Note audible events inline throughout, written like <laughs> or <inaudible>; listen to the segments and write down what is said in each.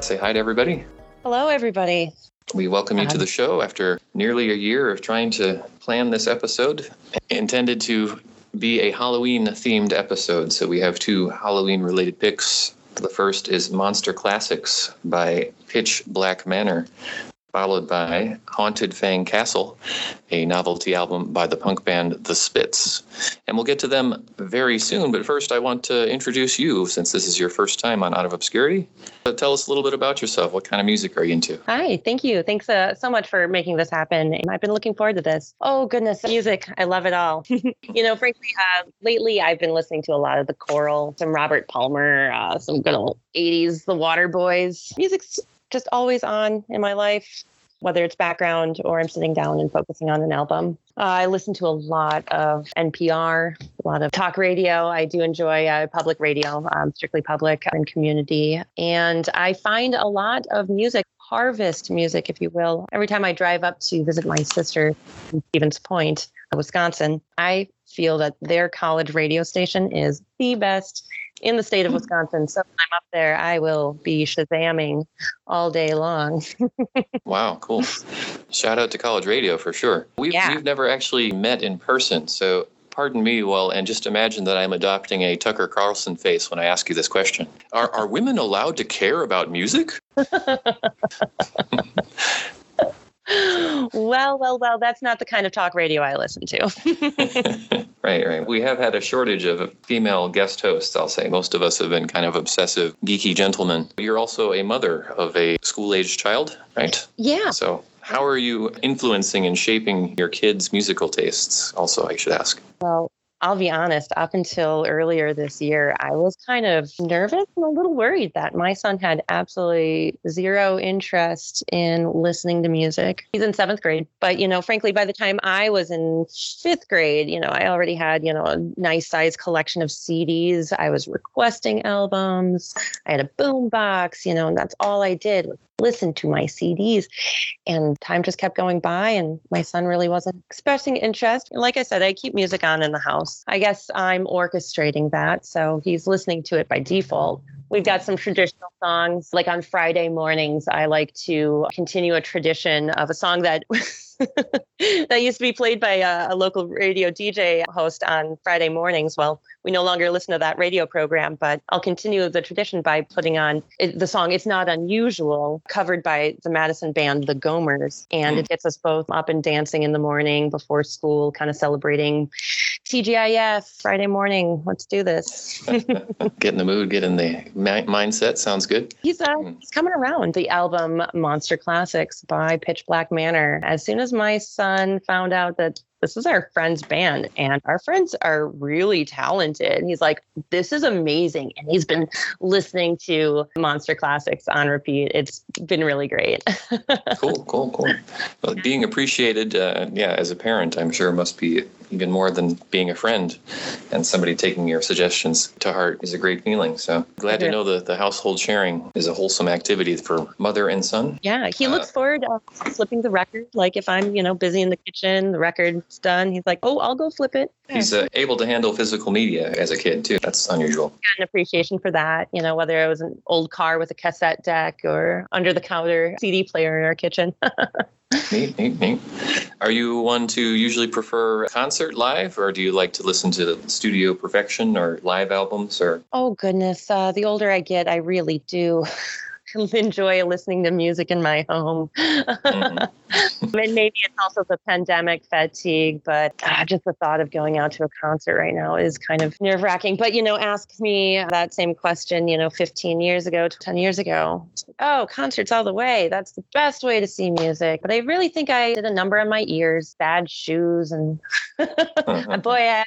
Say hi to everybody. Hello, everybody. We welcome you to uh-huh. the show after nearly a year of trying to plan this episode, intended to be a Halloween themed episode. So we have two Halloween related picks. The first is Monster Classics by Pitch Black Manor, followed by Haunted Fang Castle, a novelty album by the punk band The Spits. And we'll get to them very soon, but first I want to introduce you since this is your first time on Out of Obscurity. Uh, tell us a little bit about yourself. What kind of music are you into? Hi, thank you. Thanks uh, so much for making this happen. I've been looking forward to this. Oh, goodness, music. I love it all. <laughs> you know, frankly, uh, lately I've been listening to a lot of the choral, some Robert Palmer, uh, some good old 80s, the Waterboys. Music's just always on in my life, whether it's background or I'm sitting down and focusing on an album. Uh, I listen to a lot of NPR, a lot of talk radio. I do enjoy uh, public radio, um, strictly public and community. And I find a lot of music, harvest music, if you will. Every time I drive up to visit my sister in Stevens Point, Wisconsin, I feel that their college radio station is the best in the state of hmm. Wisconsin. So when I'm up there, I will be shazamming all day long. <laughs> Wow, cool. Shout out to college radio for sure. We've, Yeah. we've never actually met in person, so pardon me, well, and just imagine that I'm adopting a Tucker Carlson face when I ask you this question. Are, are women allowed to care about music? <laughs> <gasps> well, well, well, that's not the kind of talk radio I listen to. <laughs> <laughs> Right, right. We have had a shortage of female guest hosts, I'll say. Most of us have been kind of obsessive, geeky gentlemen. You're also a mother of a school aged child, right? yeah. So, how are you influencing and shaping your kids' musical tastes? Also, I should ask. Well, I'll be honest, up until earlier this year, I was kind of nervous and a little worried that my son had absolutely zero interest in listening to music. He's in seventh grade. But, you know, frankly, by the time I was in fifth grade, you know, I already had, you know, a nice size collection of CDs. I was requesting albums. I had a boom box, you know, and that's all I did was listen to my CDs. And time just kept going by, and my son really wasn't expressing interest. Like I said, I keep music on in the house. I guess I'm orchestrating that. So he's listening to it by default. We've got some traditional songs. Like on Friday mornings, I like to continue a tradition of a song that. <laughs> <laughs> that used to be played by a, a local radio DJ host on Friday mornings. Well, we no longer listen to that radio program, but I'll continue the tradition by putting on the song It's Not Unusual, covered by the Madison band, The Gomers. And it mm. gets us both up and dancing in the morning before school, kind of celebrating TGIF Friday morning. Let's do this. <laughs> Get in the mood, get in the mi- mindset. Sounds good. He's, uh, he's coming around. The album Monster Classics by Pitch Black Manor. As soon as my son found out that this is our friend's band and our friends are really talented, And he's like, this is amazing. And he's been listening to Monster Classics on repeat. It's been really great. <laughs> Cool, cool, cool. Well, being appreciated, uh, yeah, as a parent, I'm sure must be even more than being a friend. And somebody taking your suggestions to heart is a great feeling. So glad to know that the household sharing is a wholesome activity for mother and son. yeah, he Uh, looks forward to flipping the record. Like if I'm, you know, busy in the kitchen, the record's done. He's like, oh, I'll go flip it. He's uh, able to handle physical media as a kid, too. That's unusual. got an appreciation for that. You know, whether it was an old car with a cassette deck or under the counter CD player in our kitchen. <laughs> Neat, neat, neat. Are you one to usually prefer concert live, or do you like to listen to studio perfection or live albums? Or oh goodness, uh, the older I get, I really do <laughs> enjoy listening to music in my home. Mhm. <laughs> and maybe it's also the pandemic fatigue, but God, just the thought of going out to a concert right now is kind of nerve wracking. But, you know, ask me that same question, you know, 15 years ago, 10 years ago. Oh, concerts all the way. That's the best way to see music. But I really think I did a number on my ears, bad shoes, and Mhm. <laughs> boy, I had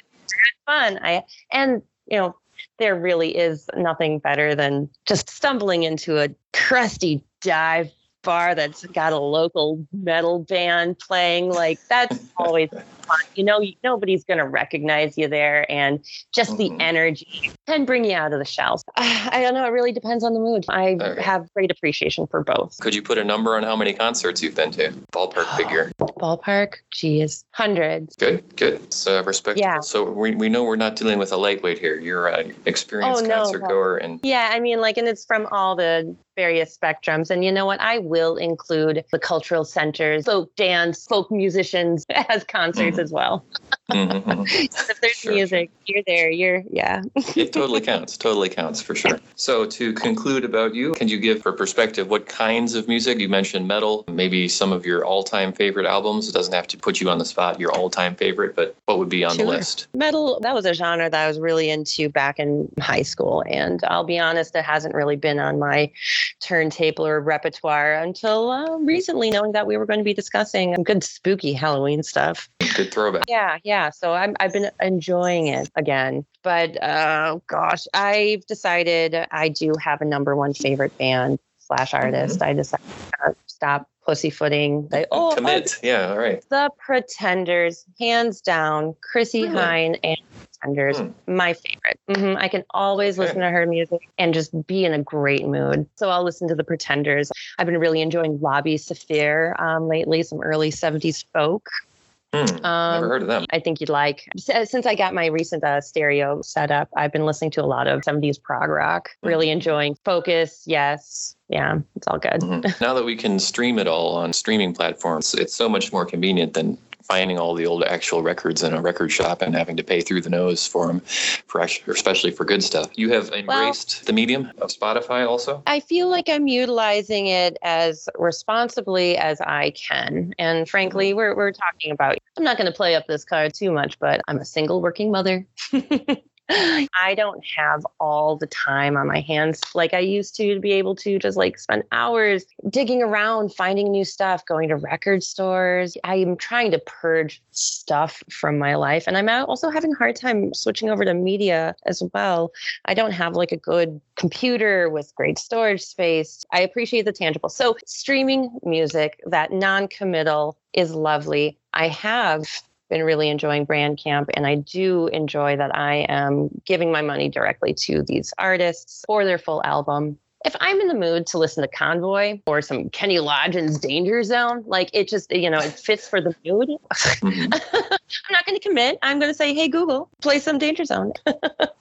fun. I and you know, there really is nothing better than just stumbling into a crusty dive bar that's got a local metal band playing. Like that's <laughs> always fun. You know, nobody's going to recognize you there. And just mm-hmm. the energy can bring you out of the shells. <sighs> I don't know. It really depends on the mood. I right. have great appreciation for both. Could you put a number on how many concerts you've been to? Ballpark figure. <gasps> Ballpark? Geez, hundreds. Good, good. It's uh, respectable. Yeah. So we, we know we're not dealing with a lightweight here. You're an experienced oh, no, concert goer. And yeah, I mean, like, and it's from all the various spectrums. And you know what? I will include the cultural centers, folk dance, folk musicians <laughs> as concerts as well. Mm-hmm. <laughs> if there's sure, music, you're there. You're, yeah. it totally counts. Totally counts for sure. So to conclude about you, can you give for perspective what kinds of music? You mentioned metal, maybe some of your all time favorite albums. It doesn't have to put you on the spot, your all time favorite, but what would be on sure. the list? Metal, that was a genre that I was really into back in high school. And I'll be honest, it hasn't really been on my turntable or repertoire until uh, recently, knowing that we were going to be discussing good spooky Halloween stuff. Good throwback. Yeah, yeah. So I'm, I've been enjoying it again. But uh, gosh, I've decided I do have a number one favorite band slash artist. Mm-hmm. I decided to stop pussyfooting. They oh commit. Oh, yeah, all right. The Pretenders, hands down, Chrissie mm-hmm. Hynde and Pretenders, mm. my favorite. Mm-hmm. I can always okay. listen to her music and just be in a great mood. So I'll listen to the Pretenders. I've been really enjoying Labi Siffre um, lately, some early 70s folk. Hmm, um, never heard of them. I think you'd like. Since I got my recent uh, stereo setup, I've been listening to a lot of 70s prog rock, hmm. really enjoying Focus, yes. Yeah, it's all good. Mm-hmm. Now that we can stream it all on streaming platforms, it's so much more convenient than finding all the old actual records in a record shop and having to pay through the nose for them, for especially for good stuff. You have embraced well, the medium of Spotify also? I feel like I'm utilizing it as responsibly as I can. And frankly, mm-hmm. we're, we're talking about, I'm not going to play up this card too much, but I'm a single working mother. <laughs> I don't have all the time on my hands like I used to to be able to just like spend hours digging around, finding new stuff, going to record stores. I am trying to purge stuff from my life. And I'm also having a hard time switching over to media as well. I don't have like a good computer with great storage space. I appreciate the tangible. So streaming music, that non committal is lovely. I have been really enjoying Bandcamp and I do enjoy that I am giving my money directly to these artists for their full album. If I'm in the mood to listen to Convoy or some Kenny Loggins Danger Zone, like it just, you know, it fits for the mood. Mm-hmm. <laughs> I'm not going to commit. I'm going to say, hey, Google, play some Danger Zone. <laughs>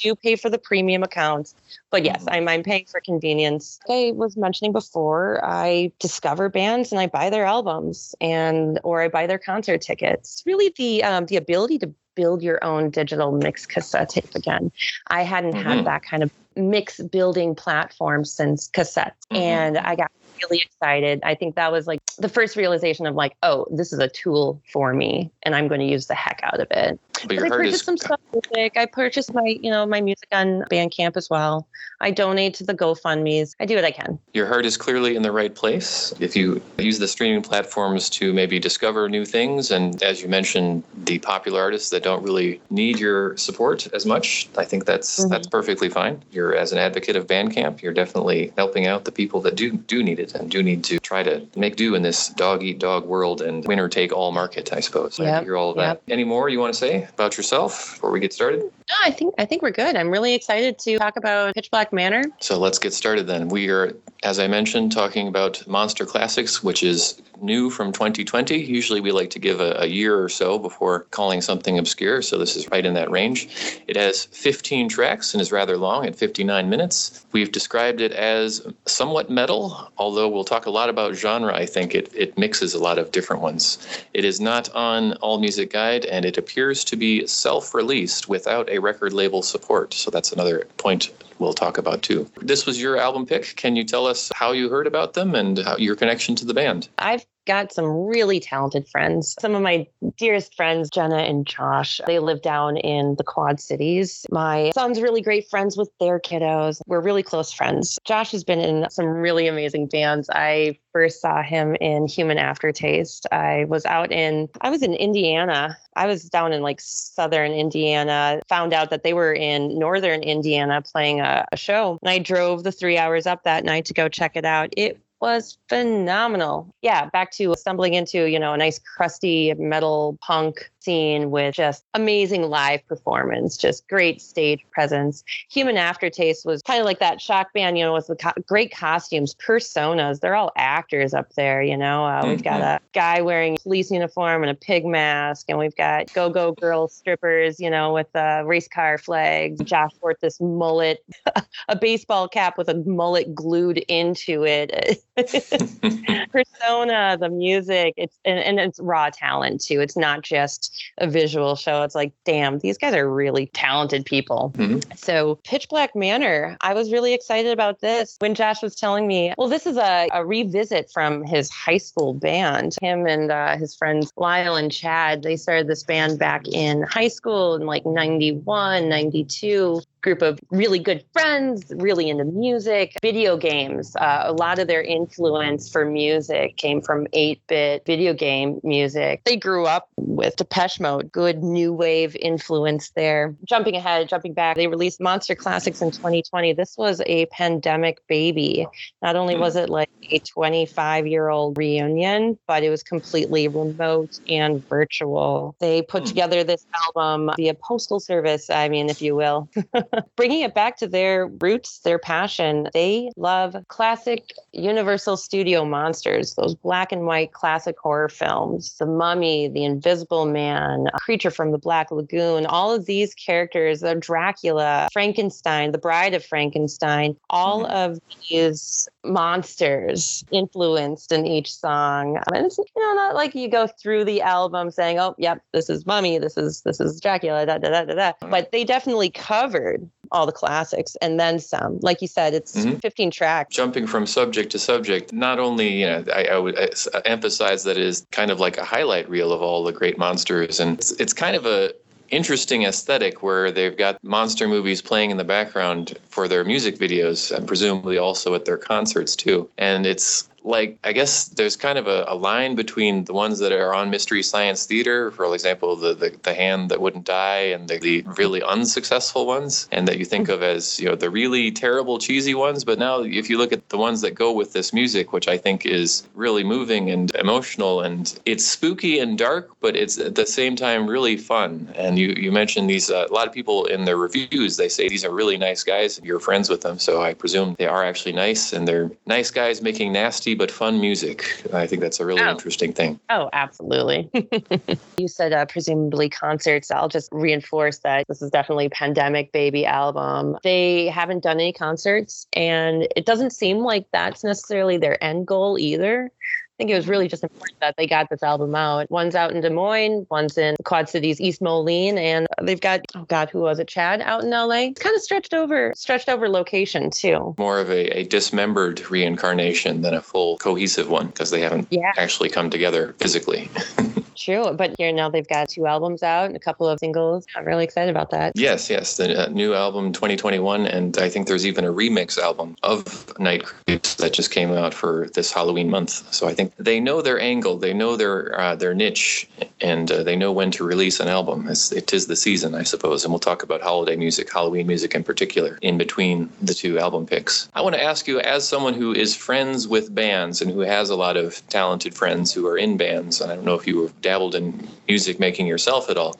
Do pay for the premium accounts, but yes, mm-hmm. I'm, I'm paying for convenience. I was mentioning before, I discover bands and I buy their albums and or I buy their concert tickets. Really, the um, the ability to build your own digital mix cassette tape again. I hadn't mm-hmm. had that kind of mix building platform since cassettes, mm-hmm. and I got really excited. I think that was like the first realization of like, oh, this is a tool for me, and I'm going to use the heck out of it. But, I purchased is... some stuff music. I purchased my, you know, my music on Bandcamp as well. I donate to the GoFundmes. I do what I can. Your heart is clearly in the right place. If you use the streaming platforms to maybe discover new things, and as you mentioned, the popular artists that don't really need your support as much, I think that's mm-hmm. that's perfectly fine. You're as an advocate of Bandcamp, you're definitely helping out the people that do do need it and do need to try to make do in this dog eat dog world and winner take all market, I suppose. Yep. I hear all of that. Yep. Any more you want to say about yourself before we get started? No, I think I think we're good. I'm really excited to talk about Pitch Black Manor. So let's get started then. We are, as I mentioned, talking about Monster Classics, which is new from 2020. Usually we like to give a, a year or so before calling something obscure. So this is right in that range. It has 15 tracks and is rather long at 59 minutes. We've described it as somewhat metal, although we'll talk a lot about genre. I think it, it mixes a lot of different ones. It is not on All Music Guide and it appears to be self released without a record label support. So that's another point we'll talk about too. This was your album pick. Can you tell us how you heard about them and how, your connection to the band? I've got some really talented friends. Some of my dearest friends, Jenna and Josh, they live down in the Quad Cities. My son's really great friends with their kiddos. We're really close friends. Josh has been in some really amazing bands. I first saw him in Human Aftertaste. I was out in I was in Indiana. I was down in like southern Indiana, found out that they were in northern Indiana playing a, a show. And I drove the three hours up that night to go check it out. It was phenomenal. Yeah, back to stumbling into, you know, a nice crusty metal punk scene with just amazing live performance, just great stage presence. Human Aftertaste was kind of like that shock band, you know, with the co- great costumes, personas. They're all actors up there, you know. Uh. We've got mm-hmm. a guy wearing a police uniform and a pig mask, and we've got go go girl strippers, you know, with uh, race car flags. Josh wore this mullet, <laughs> a baseball cap with a mullet glued into it. <laughs> <laughs> Persona, the music, it's and, and it's raw talent too. It's not just a visual show. It's like, damn, these guys are really talented people. Mm-hmm. So, Pitch Black Manor, I was really excited about this when Josh was telling me, well, this is a, a revisit from his high school band. Him and uh, his friends Lyle and Chad, they started this band back in high school in like 91, 92 group of really good friends, really into music, video games. Uh, a lot of their influence for music came from 8 bit video game music. They grew up with Depeche Mode, good new wave influence there. Jumping ahead, jumping back, they released Monster Classics in 2020. This was a pandemic baby. Not only was it like a 25 year old reunion, but it was completely remote and virtual. They put hmm. together this album via postal service, I mean, if you will. <laughs> bringing it back to their roots, their passion, they love classic Universal Studio monsters, those black and white classic horror films, The Mummy, The Invisible Man, Creature from the Black Lagoon, all of these characters, the Dracula, Frankenstein, The Bride of Frankenstein, all mm-hmm. of these monsters influenced in each song. And it's you know not like you go through the album saying, "Oh, yep, this is Mummy, this is this is Dracula," da da da da da. But they definitely covered all the classics and then some. Like you said, it's mm-hmm. 15 tracks. Jumping from subject to subject, not only, you know, I, I would emphasize that it is kind of like a highlight reel of all the great monsters. And it's, it's kind of a, interesting aesthetic where they've got monster movies playing in the background for their music videos and presumably also at their concerts too. And it's like I guess there's kind of a, a, line between the ones that are on Mystery Science Theater, for example, the the, the hand that wouldn't die, and the, the really unsuccessful ones, and that you think of as you know the really terrible cheesy ones. But now, if you look at the ones that go with this music, which I think is really moving and emotional, and it's spooky and dark, but it's at the same time really fun. And you you mentioned these uh, a lot of people in their reviews they say these are really nice guys, and you're friends with them, so I presume they are actually nice, and they're nice guys making nasty but fun music. I think that's a really oh. interesting thing. Oh, absolutely. <laughs> you said uh, presumably concerts. I'll just reinforce that this is definitely pandemic baby album. They haven't done any concerts, and it doesn't seem like that's necessarily their end goal either. I think it was really just important that they got this album out. One's out in Des Moines, one's in Quad Cities, East Moline, and they've got oh god, who was it? Chad out in LA. It's kind of stretched over, stretched over location too. More of a, a dismembered reincarnation than a full cohesive one because they haven't yeah. actually come together physically. <laughs> True, but here now they've got two albums out and a couple of singles. I'm really excited about that. Yes, yes, the uh, new album 2021, and I think there's even a remix album of Night Creeps that just came out for this Halloween month. So I think they know their angle, they know their uh, their niche, and uh, they know when to release an album. It's, it is the season, I suppose, and we'll talk about holiday music, Halloween music in particular, in between the two album picks. I want to ask you, as someone who is friends with bands and who has a lot of talented friends who are in bands, and I don't know if you were dabbled in music making yourself at all,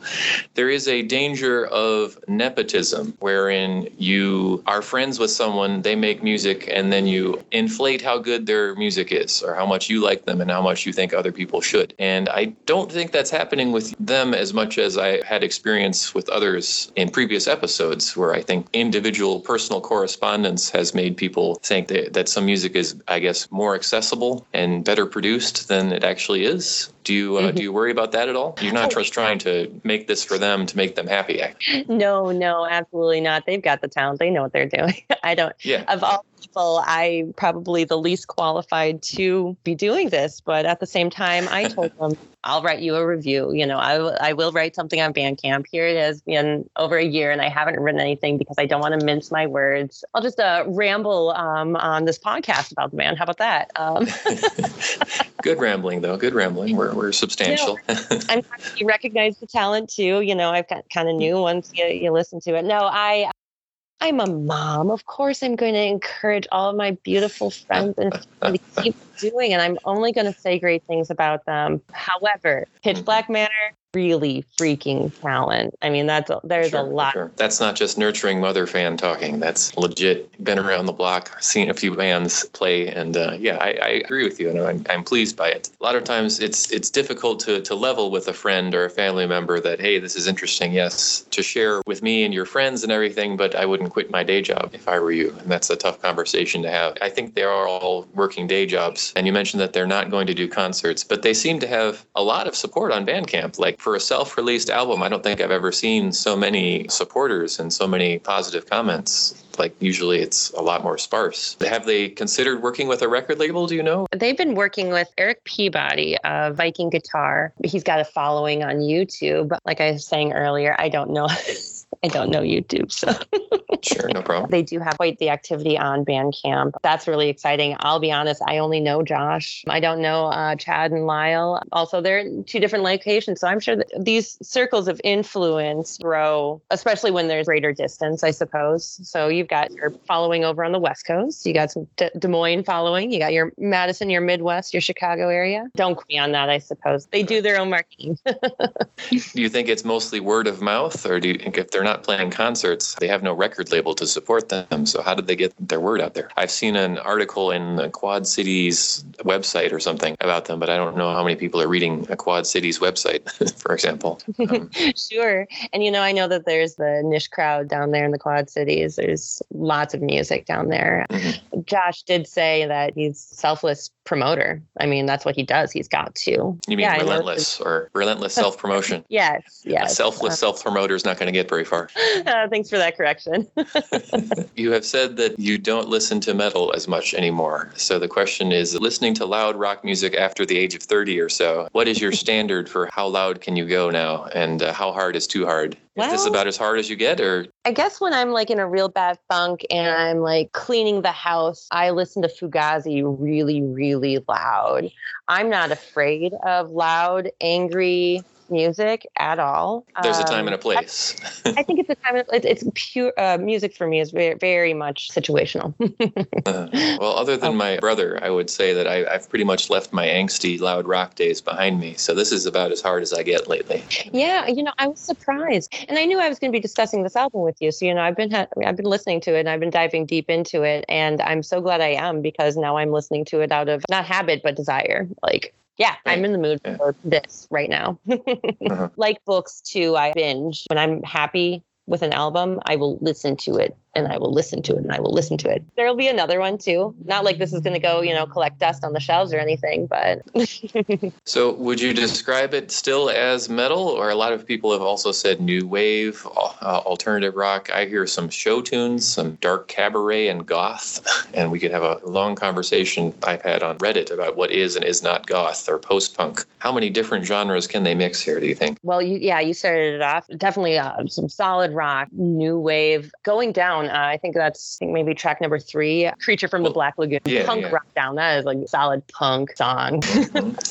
there is a danger of nepotism wherein you are friends with someone, they make music, and then you inflate how good their music is or how much you like them and how much you think other people should. And I don't think that's happening with them as much as I had experience with others in previous episodes where I think individual personal correspondence has made people think that, that some music is, I guess, more accessible and better produced than it actually is. Do you uh, mm-hmm. do you worry about that at all? You're not just trying to make this for them to make them happy. No, no, absolutely not. They've got the talent. They know what they're doing. <laughs> I don't. Yeah. Of all people, I probably the least qualified to be doing this, but at the same time, I told <laughs> them I'll write you a review. You know, I, w- I will write something on Bandcamp. Here it has been over a year and I haven't written anything because I don't want to mince my words. I'll just uh, ramble um, on this podcast about the band. How about that? Um, <laughs> Good rambling, though. Good rambling. We're, we're substantial. You know, I'm you recognize the talent too. You know, I've got kind of new once you, you listen to it. No, I I'm a mom. Of course, I'm going to encourage all of my beautiful friends and <laughs> to keep doing, and I'm only going to say great things about them. However, Pitch Mhm. Black Manor really freaking talent. I mean, that's a, there's Sure, a lot. sure. That's not just nurturing mother fan talking. That's legit. Been around the block, seen a few bands play, and uh, yeah, I, I agree with you, and I'm, I'm pleased by it. A lot of times, it's it's difficult to to level with a friend or a family member that hey, this is interesting. Yes, to share with me and your friends and everything, but I wouldn't quit my day job if I were you, and that's a tough conversation to have. I think they are all working day jobs, and you mentioned that they're not going to do concerts, but they seem to have a lot of support on Bandcamp. Like for a self-released album, I don't think I've ever seen so many supporters and so many positive comments. Like usually it's a lot more sparse. Have they considered working with a record label, do you know? They've been working with Eric Peabody of Viking Guitar. He's got a following on YouTube. Like I was saying earlier, I don't know. <laughs> I don't know YouTube, so <laughs> Sure, no problem. they do have quite the activity on Bandcamp. That's really exciting. I'll be honest, I only know Josh. I don't know uh, Chad and Lyle. Also, they're in two different locations, so I'm sure that these circles of influence grow, especially when there's greater distance, I suppose. So you've got your following over on the West Coast. You got some D- Des Moines following. You got your Madison, your Midwest, your Chicago area. Don't quote me on that. I suppose they do their own marketing. <laughs> Do you think it's mostly word of mouth, or do you think if they're not playing concerts, they have no record label to support them? So how did they get their word out there? I've seen an article in the Quad Cities website or something about them, but I don't know how many people are reading a Quad Cities website, <laughs> for example. Um, <laughs> sure. And you know, I know that there's the niche crowd down there in the Quad Cities. There's lots of music down there. Mhm. Josh did say that he's selfless promoter. I mean, that's what he does. He's got to. you mean Yeah, relentless or relentless self promotion? <laughs> Yes. A Yes. selfless self promoter is not going to get very far. <laughs> Uh, thanks for that correction. <laughs> You have said that you don't listen to metal as much anymore. So the question is listening to loud rock music after the age of 30 or so, what is your <laughs> standard for how loud can you go now? And uh, how hard is too hard? is this about as hard as you get, or I guess when I'm like in a real bad funk and I'm like cleaning the house, I listen to Fugazi really, really loud. I'm not afraid of loud, angry music at all. there's a time Um, and a place? I think it's a time. It's, it's pure uh, music for me is very, very much situational. Uh, well, other than <laughs> my brother, I would say that I, I've pretty much left my angsty loud rock days behind me. So this is about as hard as I get lately. yeah, you know, I was surprised, and I knew I was going to be discussing this album with you. So you know, I've been ha- I've been listening to it, and I've been diving deep into it, and I'm so glad I am because now I'm listening to it out of not habit but desire. Like. Yeah, I'm in the mood Yeah. for this right now. <laughs> Uh-huh. Like books too, I binge. When I'm happy with an album, I will listen to it and I will listen to it and I will listen to it. There'll be another one too. Not like this is going to go, you know, collect dust on the shelves or anything, but <laughs> So would you describe it still as metal, or a lot of people have also said new wave, uh, alternative rock? I hear some show tunes, some dark cabaret and goth, <laughs> and we could have a long conversation I've had on Reddit about what is and is not goth or post punk. How many different genres can they mix here? Do you think? well, you, yeah, you started it off. Definitely uh, some solid rock, new wave. Going down, uh, I think that's I think maybe track number three, Creature from Well, the Black Lagoon. yeah, punk yeah. rock down. That is like a solid punk song. <laughs>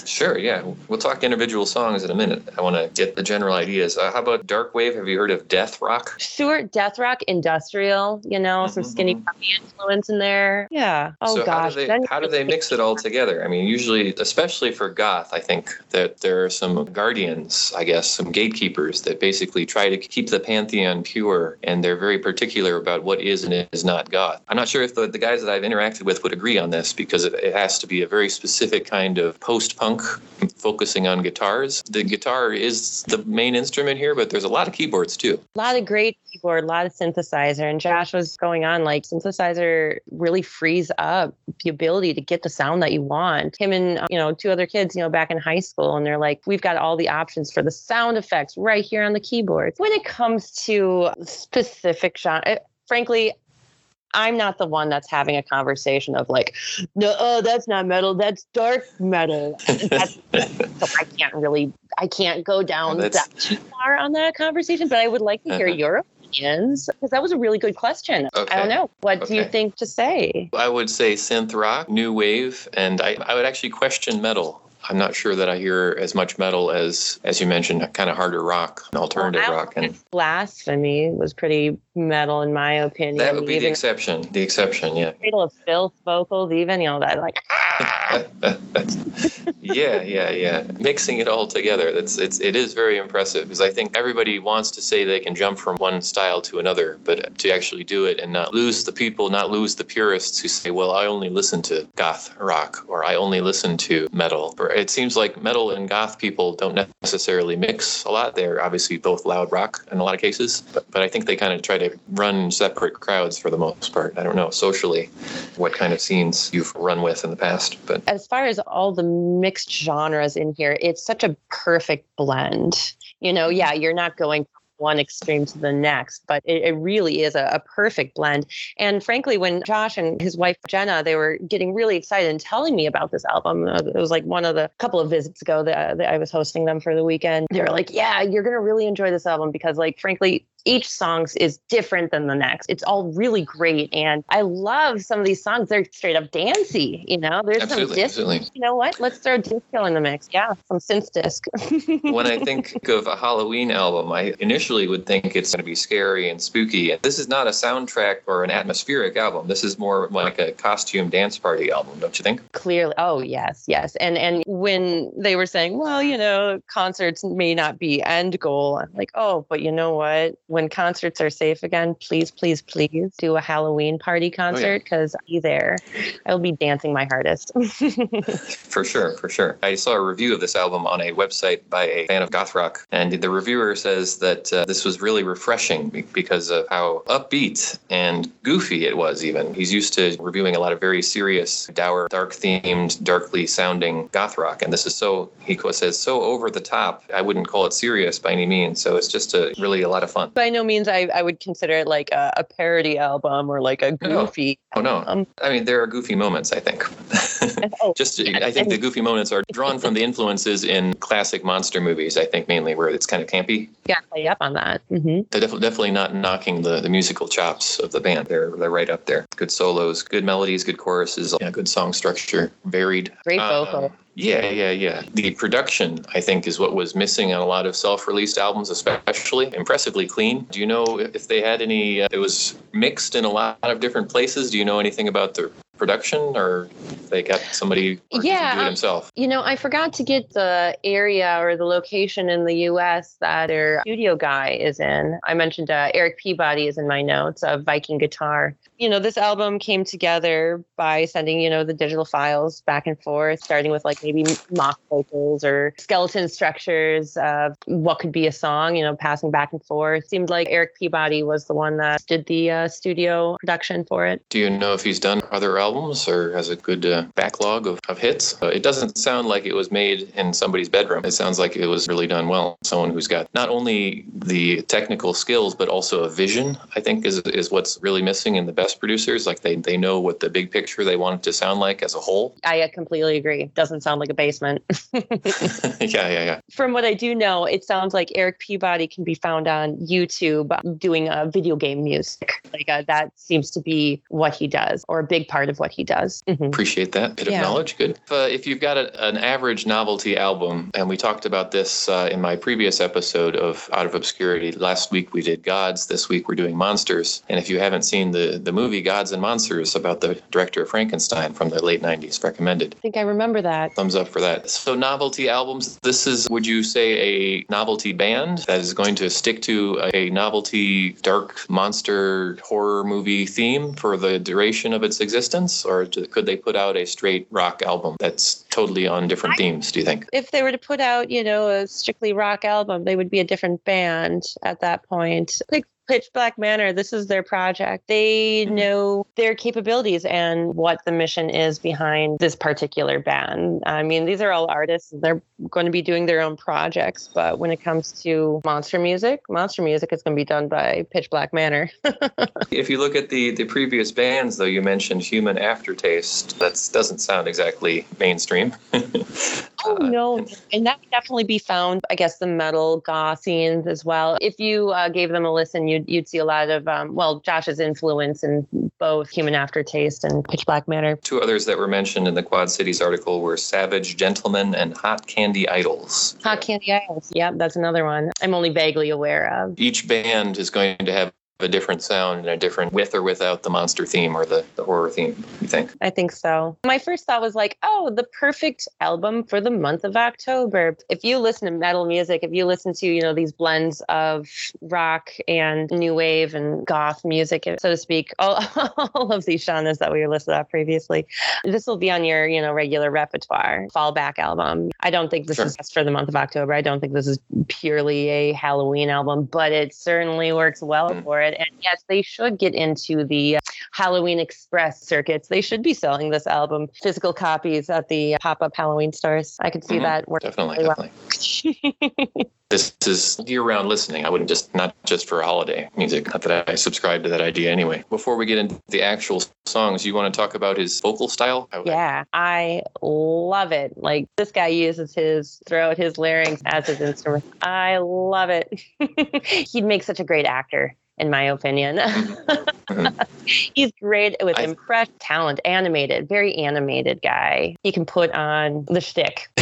Sure, yeah. We'll talk individual songs in a minute. I want to get the general ideas. Uh, how about dark wave? Have you heard of death rock? Sure, death rock, industrial, you know, some Mhm, skinny mhm. puppy influence in there. Yeah. Oh so gosh. how do they how do they mix it all together? I mean, usually, especially for goth, I think that there are some guardians, I guess, some gatekeepers that basically try to keep the pantheon pure, and they're very particular about what is and is not goth. I'm not sure if the, the guys that I've interacted with would agree on this because it, it has to be a very specific kind of post-punk focusing on guitars. The guitar is the main instrument here, but there's a lot of keyboards too. a lot of great keyboard, a lot of synthesizer. And Josh was going on like synthesizer really frees up the ability to get the sound that you want. Him and, uh, you know, two other kids, you know, back in high school, and they're like, we've got all the options for the sound effects right here on the keyboard. When it comes to specific genre, frankly, I'm not the one that's having a conversation of like, no, oh, that's not metal, that's dark metal. <laughs> That's, so I can't really, I can't go down that too far on that conversation. But I would like to hear Uh-huh. your opinions because that was a really good question. I don't know. What do you think to say? I would say synth rock, new wave, and I, I would actually question metal I'm not sure that I hear as much metal as, as you mentioned, kind of harder rock, alternative well, rock, and blasphemy was pretty metal in my opinion. That would be even, the exception. The exception, yeah. Cradle of Filth vocals, even you know that like. <laughs> yeah, yeah, yeah. Mixing it all together, that's it's it is very impressive because I think everybody wants to say they can jump from one style to another, but to actually do it and not lose the people, not lose the purists who say, "Well, I only listen to goth rock or I only listen to metal." Or it seems like metal and goth people don't necessarily mix a lot. They're obviously both loud rock in a lot of cases, but, but I think they kind of try to run separate crowds for the most part. I don't know socially what kind of scenes you've run with in the past, but as far as all the mixed genres in here, it's such a perfect blend. You know, yeah, you're not going one extreme to the next, but it, it really is a, a, perfect blend. And frankly, when Josh and his wife Jenna, they were getting really excited and telling me about this album, uh, it was like one of the couple of visits ago that, that I was hosting them for the weekend. They were like, "Yeah, you're gonna really enjoy this album because, like, frankly, each song is different than the next. It's all really great. And I love some of these songs. They're straight up dancey, you know? There's absolutely, some disc. Absolutely. You know what? Let's throw disco in the mix. Yeah, some synth disc. <laughs> when I think of a Halloween album, I initially would think it's going to be scary and spooky. And this is not a soundtrack or an atmospheric album. This is more like a costume dance party album, don't you think? Clearly. Oh, yes, yes. And and when they were saying, well, you know, concerts may not be end goal, I'm like, oh, but you know what? When concerts are safe again, please, please, please do a Halloween party concert because oh, yeah. I'll be there. I'll be dancing my hardest. <laughs> for sure, for sure. I saw a review of this album on a website by a fan of goth rock, and the reviewer says that uh, this was really refreshing because of how upbeat and goofy it was. Even he's used to reviewing a lot of very serious, dour, dark themed, darkly sounding goth rock, and this is so he says so over the top. I wouldn't call it serious by any means. So it's just a really a lot of fun. But by no means I, I would consider it like a, a parody album or like a goofy. Oh no. Album. I mean, there are goofy moments. I think. oh, <laughs> Just, I think the goofy moments are drawn from the influences in classic monster movies. I think mainly where it's kind of campy. Yeah, play up on that. Mm-hmm. They're def- definitely not knocking the, the musical chops of the band. They're they're right up there. Good solos, good melodies, good choruses, yeah, good song structure, varied. Great vocal. Um, yeah, yeah, yeah. The production, I think, is what was missing on a lot of self-released albums, especially. Impressively clean. Do you know if they had any? Uh, it was mixed in a lot of different places. Do you know anything about the production or they got somebody yeah, do it himself? You know, I forgot to get the area or the location in the US that their studio guy is in. I mentioned uh, Eric Peabody is in my notes of Viking Guitar. You know, this album came together by sending, you know, the digital files back and forth, starting with like maybe mock vocals or skeleton structures of what could be a song, you know, passing back and forth. It seemed like Eric Peabody was the one that did the uh, studio production for it. Do you know if he's done other albums or has a good uh, backlog of, of hits. Uh, it doesn't sound like it was made in somebody's bedroom. It sounds like it was really done well. Someone who's got not only the technical skills, but also a vision, I think, is, is what's really missing in the best producers. Like they, they know what the big picture they want it to sound like as a whole. I completely agree. Doesn't sound like a basement. <laughs> <laughs> yeah, yeah, yeah. From what I do know, it sounds like Eric Peabody can be found on YouTube doing a uh, video game music. Like uh, that seems to be what he does, or a big part of of what he does. Mm-hmm. Appreciate that bit yeah. of knowledge. Good. If, uh, if you've got a, an average novelty album, and we talked about this uh, in my previous episode of Out of Obscurity. Last week we did Gods. This week we're doing Monsters. And if you haven't seen the the movie Gods and Monsters about the director of Frankenstein from the late '90s, recommended. I think I remember that. Thumbs up for that. So novelty albums. This is, would you say, a novelty band that is going to stick to a novelty dark monster horror movie theme for the duration of its existence? Or could they put out a straight rock album that's totally on different I, themes? Do you think? If they were to put out, you know, a strictly rock album, they would be a different band at that point. Like Pitch Black Manor, this is their project. They mm-hmm. know their capabilities and what the mission is behind this particular band. I mean, these are all artists. They're going to be doing their own projects. But when it comes to monster music, monster music is going to be done by Pitch Black Manor. <laughs> if you look at the, the previous bands, though, you mentioned Human Aftertaste. That doesn't sound exactly mainstream. <laughs> oh, no, and that would definitely be found. I guess the metal goth scenes as well. If you uh, gave them a listen, you'd you'd see a lot of um, well, Josh's influence in both Human Aftertaste and Pitch Black Manor. Two others that were mentioned in the Quad Cities article were Savage Gentlemen and Hot Candy Idols. Hot Candy Idols. Yep, that's another one. I'm only vaguely aware of. Each band is going to have a different sound and a different with or without the monster theme or the, the horror theme, you think? I think so. My first thought was like, oh, the perfect album for the month of October. If you listen to metal music, if you listen to, you know, these blends of rock and new wave and goth music, so to speak, all, <laughs> all of these genres that we were listed off previously, this will be on your, you know, regular repertoire fallback album. I don't think this sure. is just for the month of October. I don't think this is purely a Halloween album, but it certainly works well mm. for it. And yes, they should get into the Halloween Express circuits. They should be selling this album, physical copies at the pop up Halloween stores. I could see mm-hmm. that working. Definitely, really definitely. Well. this is year-round listening. I wouldn't just not just for holiday music. Not that I subscribe to that idea anyway. Before we get into the actual songs, you want to talk about his vocal style? Yeah, I love it. Like this guy uses his throat, his larynx as his instrument. I love it. <laughs> He'd make such a great actor in my opinion. <laughs> He's great with I, impressed talent, animated, very animated guy. He can put on the shtick. <laughs>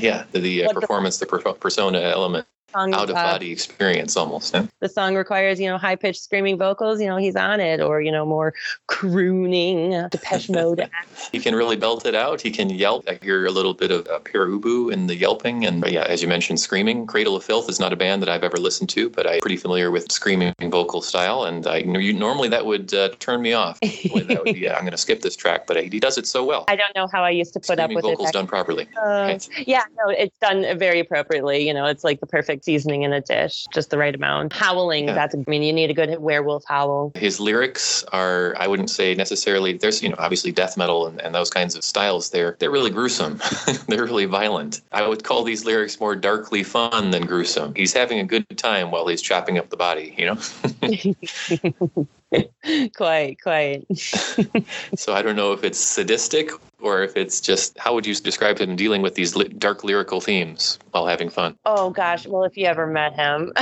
yeah, the, the uh, performance, the persona element out of body experience almost. Yeah? The song requires, you know, high pitched screaming vocals, you know, he's on it, or, you know, more crooning, Depeche <laughs> Mode. he can really belt it out. He can yelp. I hear a little bit of uh, Ubu in the yelping. And yeah, as you mentioned, screaming. Cradle of Filth is not a band that I've ever listened to, but I'm pretty familiar with screaming vocal style. And I you, normally that would uh, turn me off. that would be, yeah, I'm going to skip this track, but he does it so well. I don't know how I used to put screaming up with vocals it. done properly. Uh, right. Yeah, no, it's done very appropriately. You know, it's like the perfect seasoning in a dish, just the right amount. Howling, yeah. that's, I mean, you need a good werewolf howl. His lyrics are, I wouldn't say necessarily, there's, you know, obviously death metal and, and those kinds of styles. They're, they're really gruesome. <laughs> they're really violent. I would call these lyrics more darkly fun than gruesome. He's having a good time while he's chopping up the body, you know? <laughs> quite, quite. <laughs> so I don't know if it's sadistic or if it's just how would you describe him dealing with these dark lyrical themes while having fun? Oh gosh, well if you ever met him. <laughs>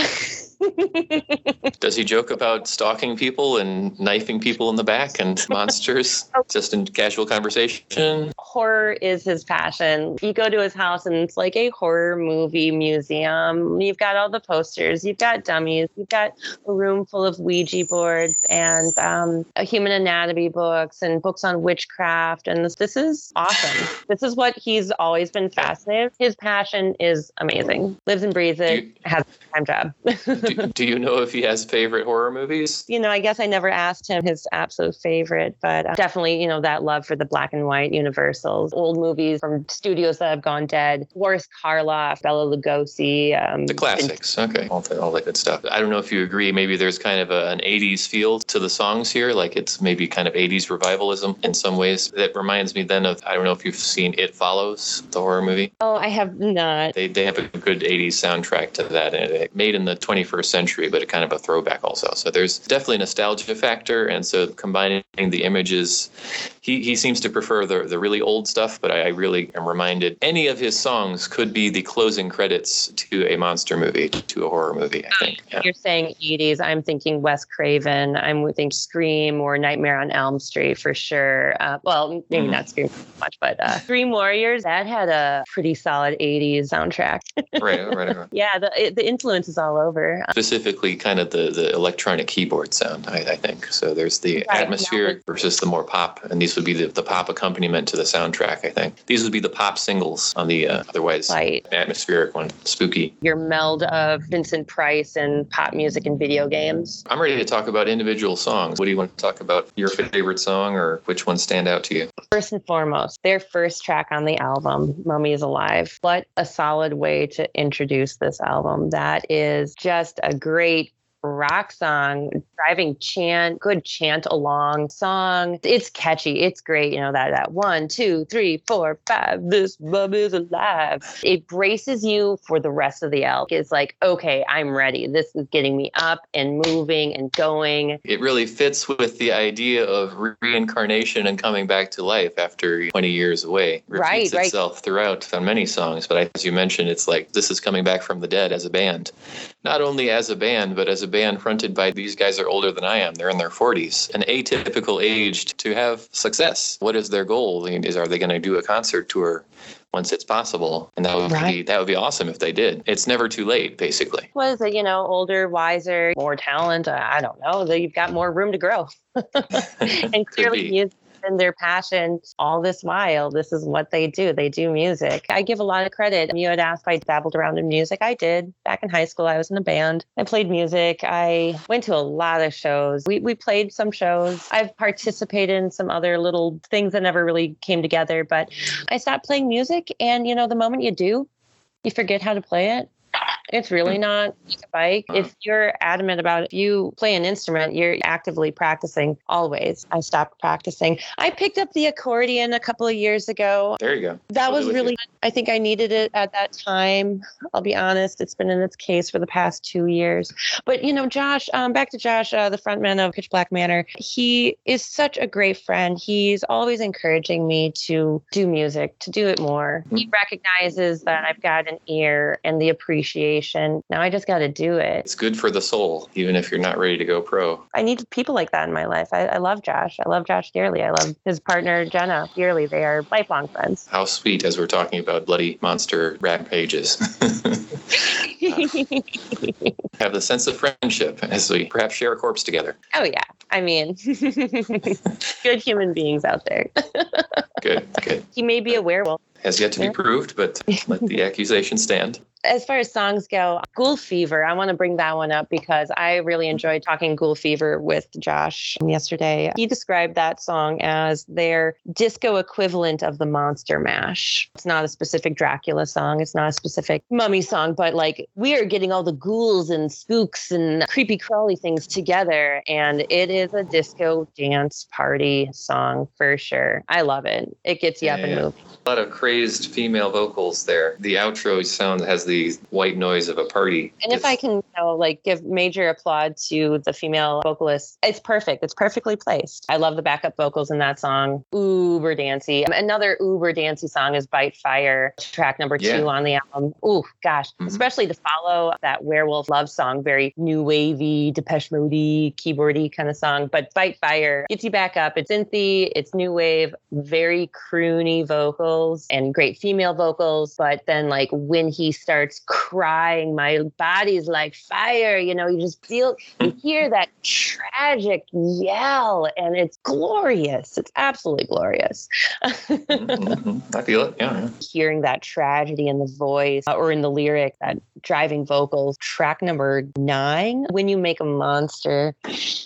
<laughs> Does he joke about stalking people and knifing people in the back and <laughs> monsters just in casual conversation? Horror is his passion. You go to his house and it's like a horror movie museum. You've got all the posters, you've got dummies, you've got a room full of Ouija boards and um, human anatomy books and books on witchcraft. And this, this is awesome. <laughs> This is what he's always been fascinated. His passion is amazing. Lives and breathes it, you, has a time job do, do, you know if he has favorite horror movies? You know, I guess I never asked him his absolute favorite, but uh, definitely, you know, that love for the black and white Universals, old movies from studios that have gone dead, Boris Karloff, Bela Lugosi. Um, the classics. And- okay. All, the, all that good stuff. I don't know if you agree. Maybe there's kind of a, an 80s feel to the songs here. Like it's maybe kind of 80s revivalism in some ways. That reminds me then of, I don't know if you've seen It Follows, the horror movie. Oh, I have not. They, they have a good 80s soundtrack to that. And it made in the 21st 21st century, but a kind of a throwback also. So there's definitely a nostalgia factor. And so combining the images, he, he seems to prefer the, the really old stuff, but I, I really am reminded any of his songs could be the closing credits to a monster movie, to a horror movie, I think. Yeah. You're saying 80s. I'm thinking Wes Craven. I'm thinking Scream or Nightmare on Elm Street for sure. Uh, well, maybe mm. not Scream much, but uh, Dream Warriors, that had a pretty solid 80s soundtrack. right, right, right. <laughs> Yeah, the, the influence is all over specifically kind of the, the electronic keyboard sound, I, I think. So there's the right, atmospheric versus the more pop, and these would be the, the pop accompaniment to the soundtrack, I think. These would be the pop singles on the uh, otherwise atmospheric one, spooky. Your meld of Vincent Price and pop music and video games. I'm ready to talk about individual songs. What do you want to talk about? Your favorite song or which ones stand out to you? First and foremost, their first track on the album, Mummy is Alive. What a solid way to introduce this album. That is just a great rock song driving chant, good chant along song. It's catchy. It's great. You know, that, that one, two, three, four, five, this bub is alive. It braces you for the rest of the album. It's like, okay, I'm ready. This is getting me up and moving and going. It really fits with the idea of reincarnation and coming back to life after 20 years away. It repeats right, itself right. throughout on many songs, but as you mentioned, it's like this is coming back from the dead as a band. Not only as a band, but as a band fronted by these guys are older than I am. They're in their 40s, an atypical age to have success. What is their goal? Is are they going to do a concert tour? once it's possible. And that would right. be that would be awesome if they did. It's never too late, basically. Was it, you know, older, wiser, more talent? I don't know. You've got more room to grow. <laughs> <laughs> and clearly music and their passion all this while. This is what they do. They do music. I give a lot of credit. You had asked if I dabbled around in music. I did. Back in high school, I was in a band. I played music. I went to a lot of shows. We, we played some shows. I've participated in some other little things that never really came together, but I stopped playing music. And, you know, the moment you do, you forget how to play it. It's really hmm. not like a bike. Uh-huh. If you're adamant about it, if you play an instrument, you're actively practicing always. I stopped practicing. I picked up the accordion a couple of years ago. There you go. That was really, I think I needed it at that time. I'll be honest, it's been in its case for the past two years. But, you know, Josh, um, back to Josh, uh, the frontman of Pitch Black Manor, he is such a great friend. He's always encouraging me to do music, to do it more. Mm-hmm. He recognizes that I've got an ear and the appreciation now I just got to do it. It's good for the soul, even if you're not ready to go pro. I need people like that in my life. I, I love Josh. I love Josh dearly. I love his partner, Jenna, dearly. They are lifelong friends. How sweet as we're talking about bloody monster rampages. <laughs> have the sense of friendship as we perhaps share a corpse together. Oh, yeah. I mean, <laughs> good human beings out there. <laughs> good, good. He may be a werewolf. Has yet to be proved, but <laughs> let the accusation stand as far as songs go, Ghoul Fever, I want to bring that one up because I really enjoyed talking Ghoul Fever with Josh yesterday. He described that song as their disco equivalent of the Monster Mash. It's not a specific Dracula song, it's not a specific mummy song, but like we are getting all the ghouls and spooks and creepy crawly things together. And it is a disco dance party song for sure. I love it. It gets you yeah, up and moving. A lot of crazed female vocals there. The outro sound has the white noise of a party. And if I can, you know, like give major applaud to the female vocalist, it's perfect. It's perfectly placed. I love the backup vocals in that song. Uber dancey. Another uber dancey song is Bite Fire, track number two yeah. on the album. Ooh, gosh, mm-hmm. especially to follow that werewolf love song, very new wavy, Depeche Mode keyboardy kind of song. But Bite Fire gets you back up. It's synthy, it's new wave, very croony vocals and great female vocals. But then, like, when he starts crying. My body's like fire. You know, you just feel, you hear that tragic yell, and it's glorious. It's absolutely glorious. mm-hmm. <laughs> I feel it. Yeah, yeah, Hearing that tragedy in the voice uh, or in the lyric, that driving vocals. Track number nine, When You Make a Monster.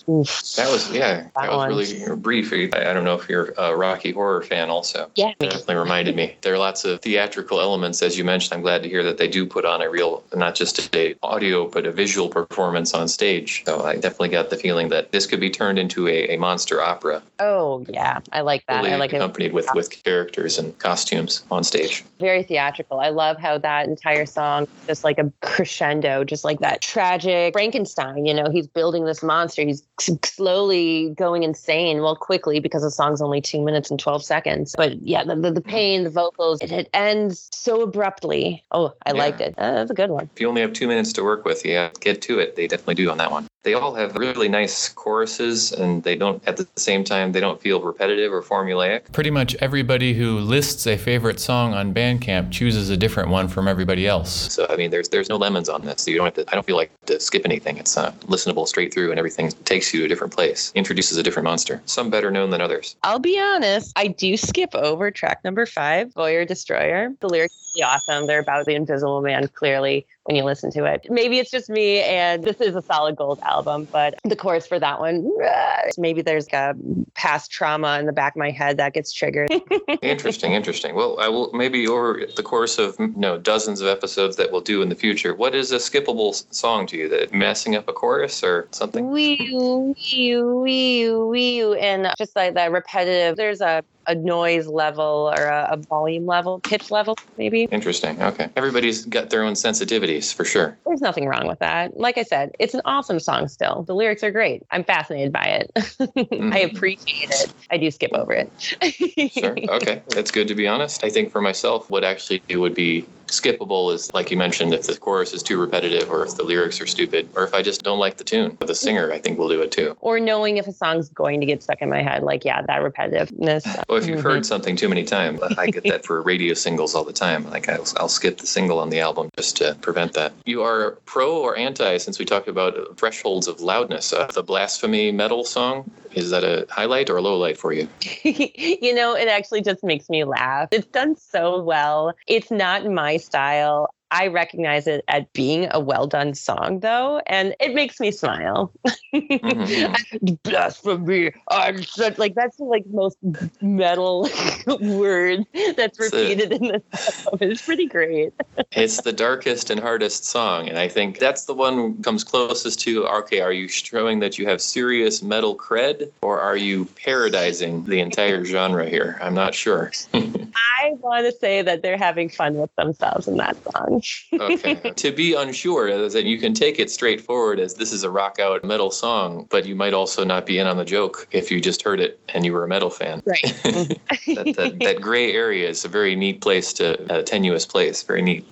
Oof. That was, yeah, that, that was really brief. I, I, don't know if you're a Rocky Horror fan also. Yeah. definitely reminded me. There are lots of theatrical elements, as you mentioned. I'm glad to hear that they do put on a real, not just a audio, but a visual performance on stage. So I definitely got the feeling that this could be turned into a, a monster opera. Oh yeah, I like that. Really I like accompanied it. with with characters and costumes on stage. Very theatrical. I love how that entire song just like a crescendo, just like that tragic Frankenstein. You know, he's building this monster. He's slowly going insane. Well, quickly because the song's only two minutes and twelve seconds. But yeah, the the, the pain, the vocals, it, it ends so abruptly. Oh, I yeah. liked it. Uh, that's a good one. If you only have two minutes to work with, yeah, get to it. They definitely do on that one. They all have really nice choruses, and they don't, at the same time, they don't feel repetitive or formulaic. Pretty much everybody who lists a favorite song on Bandcamp chooses a different one from everybody else. So, I mean, there's there's no lemons on this. So you don't have to, I don't feel like to skip anything. It's uh, listenable straight through, and everything takes you to a different place, introduces a different monster. Some better known than others. I'll be honest, I do skip over track number five, Destroyer. The lyrics are awesome. They're about the invisible man, clearly. when you listen to it. Maybe it's just me, and this is a solid gold album, but the chorus for that one, <sighs> maybe there's a past trauma in the back of my head that gets triggered. <laughs> interesting, interesting. Well, I will maybe over the course of you know dozens of episodes that we'll do in the future. What is a skippable song to you? That messing up a chorus or something? Wee wee wee wee, and just like that repetitive. There's a a noise level or a, a, volume level, pitch level, maybe. Interesting. Okay. Everybody's got their own sensitivities for sure. There's nothing wrong with that. Like I said, it's an awesome song still. The lyrics are great. I'm fascinated by it. mm-hmm. <laughs> I appreciate it. I do skip over it. <laughs> sure. Okay. That's good to be honest. I think for myself, what actually would be skippable is like you mentioned if the chorus is too repetitive or if the lyrics are stupid or if i just don't like the tune the singer i think will do it too or knowing if a song's going to get stuck in my head like yeah that repetitiveness well if you've mm-hmm. heard something too many times i get that for <laughs> radio singles all the time like I'll, I'll skip the single on the album just to prevent that you are pro or anti since we talked about thresholds of loudness uh, the blasphemy metal song is that a highlight or a low light for you? <laughs> you know, it actually just makes me laugh. It's done so well. It's not my style. I recognize it as being a well done song, though, and it makes me smile. mm-hmm. <laughs> Blasphemy! I'm such like that's the like most metal <laughs> word that's repeated in the song. It's pretty great. <laughs> it's the darkest and hardest song, and I think that's the one comes closest to okay. Are you showing that you have serious metal cred, or are you parodizing the entire genre here? I'm not sure. I want to say that they're having fun with themselves in that song okay. <laughs> To be unsure is that you can take it straightforward as this is a rock out metal song, but you might also not be in on the joke if you just heard it and you were a metal fan. Right. <laughs> that, that, <laughs> that, gray area is a very neat place to, a tenuous place. Very neat.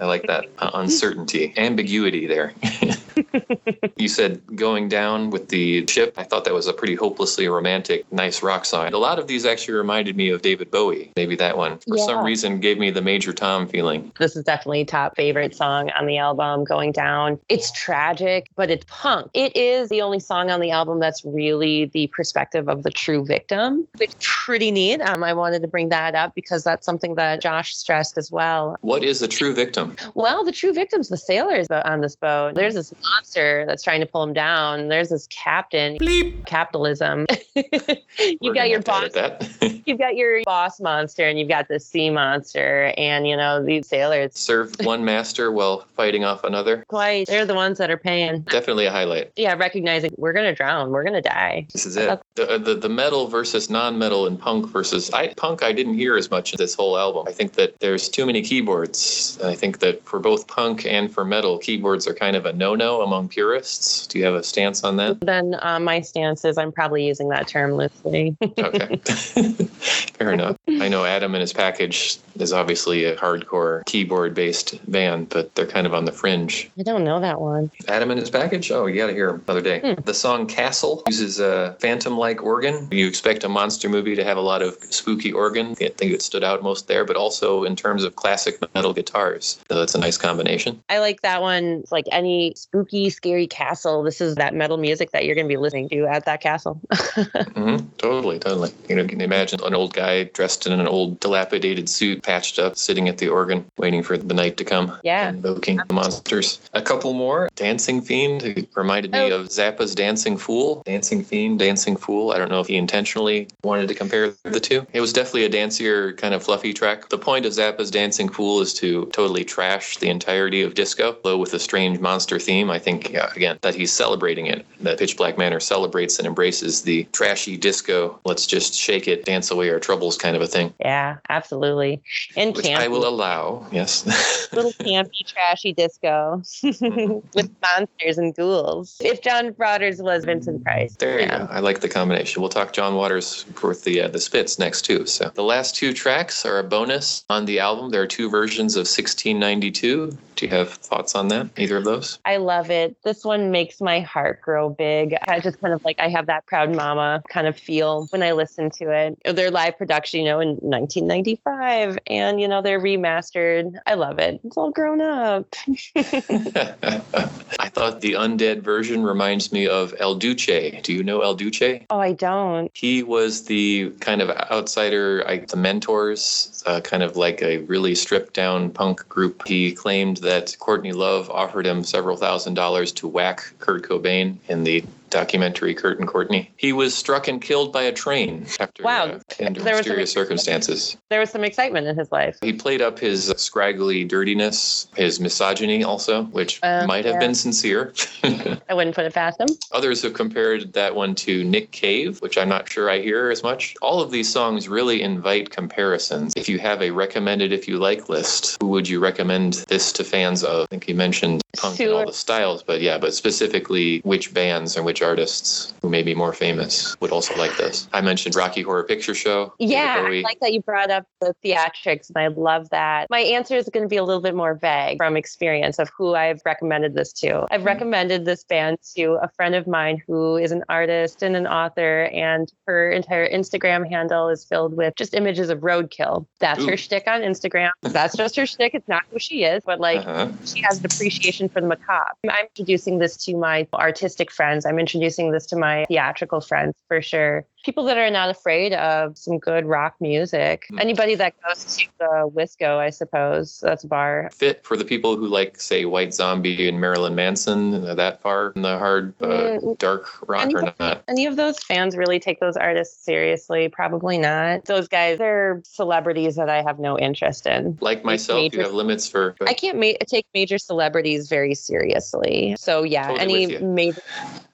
I like that uh, uncertainty, ambiguity there. You said going down with the ship. I thought that was a pretty hopelessly romantic, nice rock song. A lot of these actually reminded me of David Bowie. Maybe that one, for yeah. some reason, gave me the Major Tom feeling. This is definitely top favorite song on the album, Going Down. It's tragic, but it's punk. It is the only song on the album that's really the perspective of the true victim. It's pretty neat. Um, I wanted to bring that up because that's something that Josh stressed as well. What is the true victim? Well, the true victim's the sailors on this boat. There's this monster that's trying to pull him down. There's this captain. Bleep. Capitalism. <laughs> you've got your boss. <laughs> you've got your boss monster, and you've got the sea monster, and you know these sailors serve <laughs> one master while fighting off another. Quite. They're the ones that are paying. Definitely a highlight. Yeah, recognizing we're gonna drown, we're gonna die. This is it. The, uh, the, the metal versus non-metal and punk versus I punk. I didn't hear as much in this whole album. I think that there's too many keyboards. I think that for both punk and for metal, keyboards are kind of a no-no among purists. Do you have a stance on that? Then uh, my stance is I'm probably using that term loosely. okay, <laughs> <laughs> fair enough. I know Adam and his package is obviously a hardcore keyboard-based band, but they're kind of on the fringe. I don't know that one. Adam and his package? Oh, you got to hear them another day. Hmm. The song Castle uses a phantom like organ. You expect a monster movie to have a lot of spooky organ. I think it stood out most there, but also in terms of classic metal guitars. So that's a nice combination. I like that one. It's like any spooky, scary castle. This is that metal music that you're going to be listening to at that castle. <laughs> mm-hmm. Totally, totally. You know, you can imagine an old guy dressed in an old dilapidated suit, patched up, sitting at the organ, waiting for the night to come. Yeah. Invoking the monsters. A couple more. Dancing Fiend reminded me oh. of Zappa's Dancing Fool. Dancing Fiend, Dancing Fool. I don't know if he intentionally wanted to compare the two. It was definitely a dancier, kind of fluffy track. The point of Zappa's Dancing Fool is to totally trash the entirety of disco, though with a strange monster theme. I think, yeah, again, that he's celebrating it. That Pitch Black Manor celebrates and embraces the trashy disco, let's just shake it, dance away our troubles kind of a thing. Yeah, absolutely. And Which campy. I will allow, yes. <laughs> little campy, trashy disco <laughs> with monsters and ghouls. If John Waters was Vincent Price. There you go. I like the combination. We'll talk John Waters with the uh, the Spits next too. So the last two tracks are a bonus on the album. There are two versions of 1692. Do you have thoughts on that? Either of those? I love it it. This one makes my heart grow big. I just kind of like I have that proud mama kind of feel when I listen to it. Their live production, you know, in 1995, and you know they're remastered. I love it. It's all grown up. <laughs> <laughs> I thought the undead version reminds me of El Duce. Do you know El Duce? oh, I don't. He was the kind of outsider, I, the mentors, uh, kind of like a really stripped down punk group. He claimed that Courtney Love offered him several thousand dollars to whack Kurt Cobain in the documentary Kurt and Courtney. He was struck and killed by a train after Wow. uh, under There was some- circumstances. There was some excitement in his life. He played up his scraggly dirtiness, his misogyny also, which Uh, might have yeah. been sincere. <laughs> I wouldn't put it past him. Others have compared that one to Nick Cave, which I'm not sure I hear as much. All of these songs really invite comparisons. If you have a recommended if you like list, who would you recommend this to fans of? I think you mentioned punk and all the styles, but yeah, but specifically which bands and which artists who may be more famous would also like this. I mentioned Rocky Horror Picture Show. Yeah, I like that you brought up the theatrics, and I love that. My answer is going to be a little bit more vague from experience of who I've recommended this to. I've recommended this band to a friend of mine who is an artist and an author, and her entire Instagram handle is filled with just images of roadkill. That's Ooh. her shtick on Instagram. That's just her shtick. It's not who she is, but like Uh-huh. she has an appreciation for the macabre. I'm introducing this to my artistic friends. I'm introducing this to my theatrical friends for sure. People that are not afraid of some good rock music. Hmm. Anybody that goes to the Wisco, I suppose, that's a bar. Fit for the people who like, say, White Zombie and Marilyn Manson, uh, that far in the hard, uh, Mm, dark rock or not? Any of those fans really take those artists seriously? Probably not. Those guys, they're celebrities that I have no interest in. Like myself, you have limits for. I can't ma- take major celebrities very seriously. So yeah, Totally any major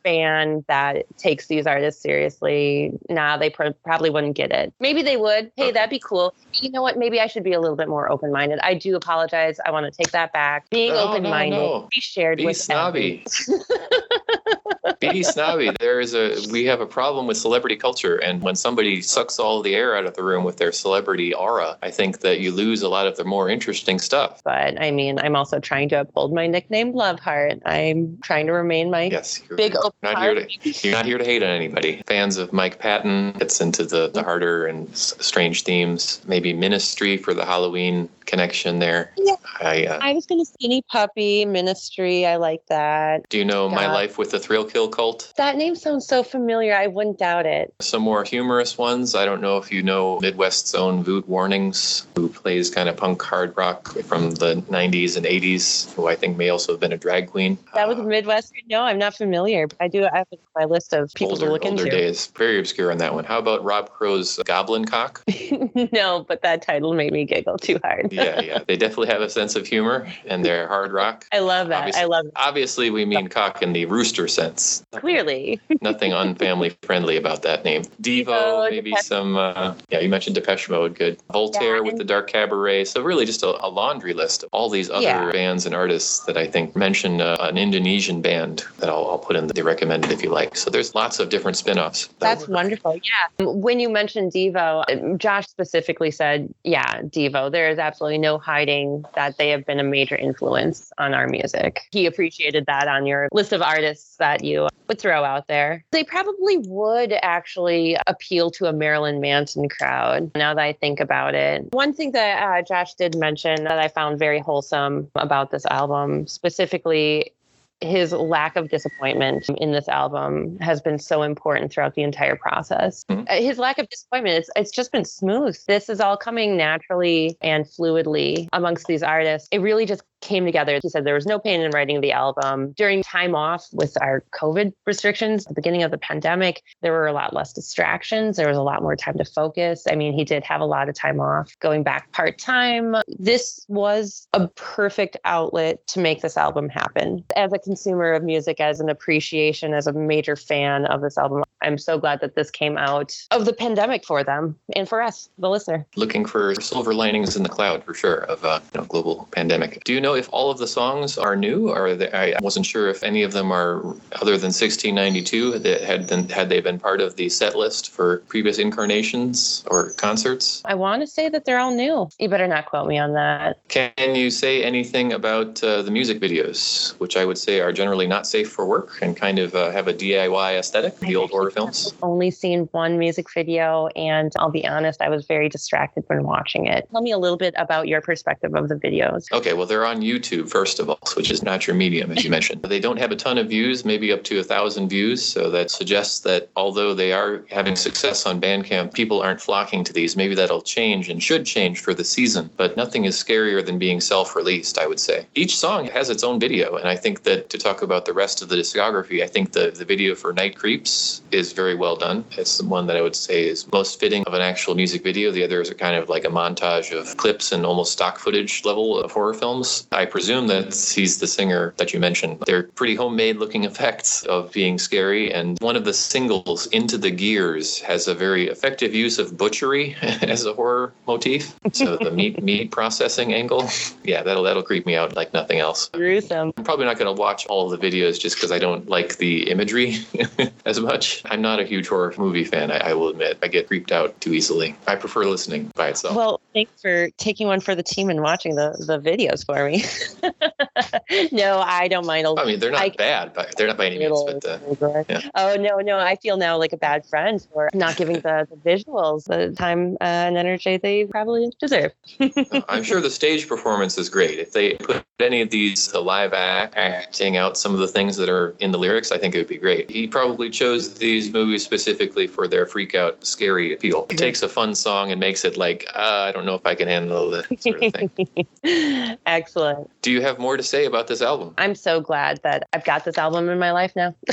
fan that takes these artists seriously, nah, they pr- probably wouldn't get it. Maybe they would. Hey, Okay. that'd be cool. You know what? Maybe I should be a little bit more open-minded. I do apologize. I want to take that back. Being No, no, open-minded, no. be shared Be with snobby. <laughs> Be snobby. There is a we have a problem with celebrity culture, and when somebody sucks all the air out of the room with their celebrity aura, I think that you lose a lot of the more interesting stuff. But I mean, I'm also trying to uphold my nickname, Love Heart. I'm trying to remain my Yes, you're big open not here to <laughs> you're not here to hate on anybody. Fans of Mike Patton gets into the the harder and s- strange themes. Maybe Ministry for the Halloween connection there. Yeah. I uh, I was going to Skinny Puppy Ministry. I like that. do you know My Life with the Thrill Kill Cult? That name sounds so familiar. I wouldn't doubt it. Some more humorous ones. I don't know if you know Midwest's own Voot Warnings, who plays kind of punk hard rock from the 90s and 80s, who I think may also have been a drag queen. That was Uh, Midwestern. No, I'm not familiar. I do. I have my list of people older, to look older into. Older days. Very obscure on that one. How about Rob Crow's Goblin Cock? <laughs> no, but that title made me giggle too hard. yeah, yeah. They definitely have a sense of humor and they're hard rock. I love that. Obviously- I love it. Obviously, we mean cock in the rooster sense. Clearly. <laughs> Nothing unfamily friendly about that name. Devo, Devo, maybe Depeche- some, uh, yeah, you mentioned Depeche Mode, good. Voltaire Yeah, with the Dark Cabaret. So, really, just a, a laundry list of all these other Yeah. bands and artists that I think mention uh, an Indonesian band that I'll, I'll put in the recommended if you like. So, there's lots of different spin offs. That's wonderful. Yeah. When you mentioned Devo, Josh specifically said, yeah, Devo, there is absolutely no hiding that they have been a major influence on our music. He appreciated that on your list of artists that you would throw out there. They probably would actually appeal to a Marilyn Manson crowd now that I think about it. One thing that uh, Josh did mention that I found very wholesome about this album, specifically his lack of disappointment in this album has been so important throughout the entire process. Mhm. Uh, His lack of disappointment, it's, it's just been smooth. This is all coming naturally and fluidly amongst these artists. It really just came together. He said there was no pain in writing the album. During time off with our COVID restrictions, the beginning of the pandemic, there were a lot less distractions. There was a lot more time to focus. I mean, he did have a lot of time off going back part time. This was a perfect outlet to make this album happen. As a consumer of music, as an appreciation, as a major fan of this album, I'm so glad that this came out of the pandemic for them and for us, the listener. Looking for silver linings in the cloud for sure of uh, you know, global pandemic. Do you know if all of the songs are new, or they, I wasn't sure if any of them are other than 1692 that had been, had they been part of the set list for previous incarnations or concerts. I want to say that they're all new. You better not quote me on that. Can you say anything about uh, the music videos, which I would say are generally not safe for work and kind of uh, have a DIY aesthetic, the old horror films. Only seen one music video, and I'll be honest, I was very distracted when watching it. Tell me a little bit about your perspective of the videos. Okay, well, they're on YouTube, first of all, which is not your medium, as you mentioned. They don't have a ton of views, maybe up to a thousand views. So that suggests that although they are having success on Bandcamp, people aren't flocking to these. Maybe that'll change and should change for the season. But nothing is scarier than being self released, I would say. Each song has its own video. And I think that to talk about the rest of the discography, I think the, the video for Night Creeps is very well done. It's the one that I would say is most fitting of an actual music video. The others are kind of like a montage of clips and almost stock footage level of horror films. I presume that he's the singer that you mentioned. They're pretty homemade looking effects of being scary. And one of the singles, Into the Gears, has a very effective use of butchery <laughs> as a horror motif. So the meat <laughs> meat processing angle, yeah, that'll that'll creep me out like nothing else. Gruesome. I'm probably not going to watch all of the videos just because I don't like the imagery <laughs> as much. I'm not a huge horror movie fan, I, I will admit. I get creeped out too easily. I prefer listening by itself. Well, thanks for taking one for the team and watching the, the videos for me. <laughs> no, I don't mind. I mean, they're not I- bad, but they're not by any means. But uh, yeah. Oh no, no! I feel now like a bad friend for not giving the, the visuals the time uh, and energy they probably deserve. <laughs> I'm sure the stage performance is great. If they put any of these uh, live act, acting out some of the things that are in the lyrics, I think it would be great. He probably chose these movies specifically for their freak out, scary appeal. He takes a fun song and makes it like, uh, I don't know if I can handle this sort of thing. <laughs> Excellent. Do you have more to say about this album? I'm so glad that I've got this album in my life now. <laughs>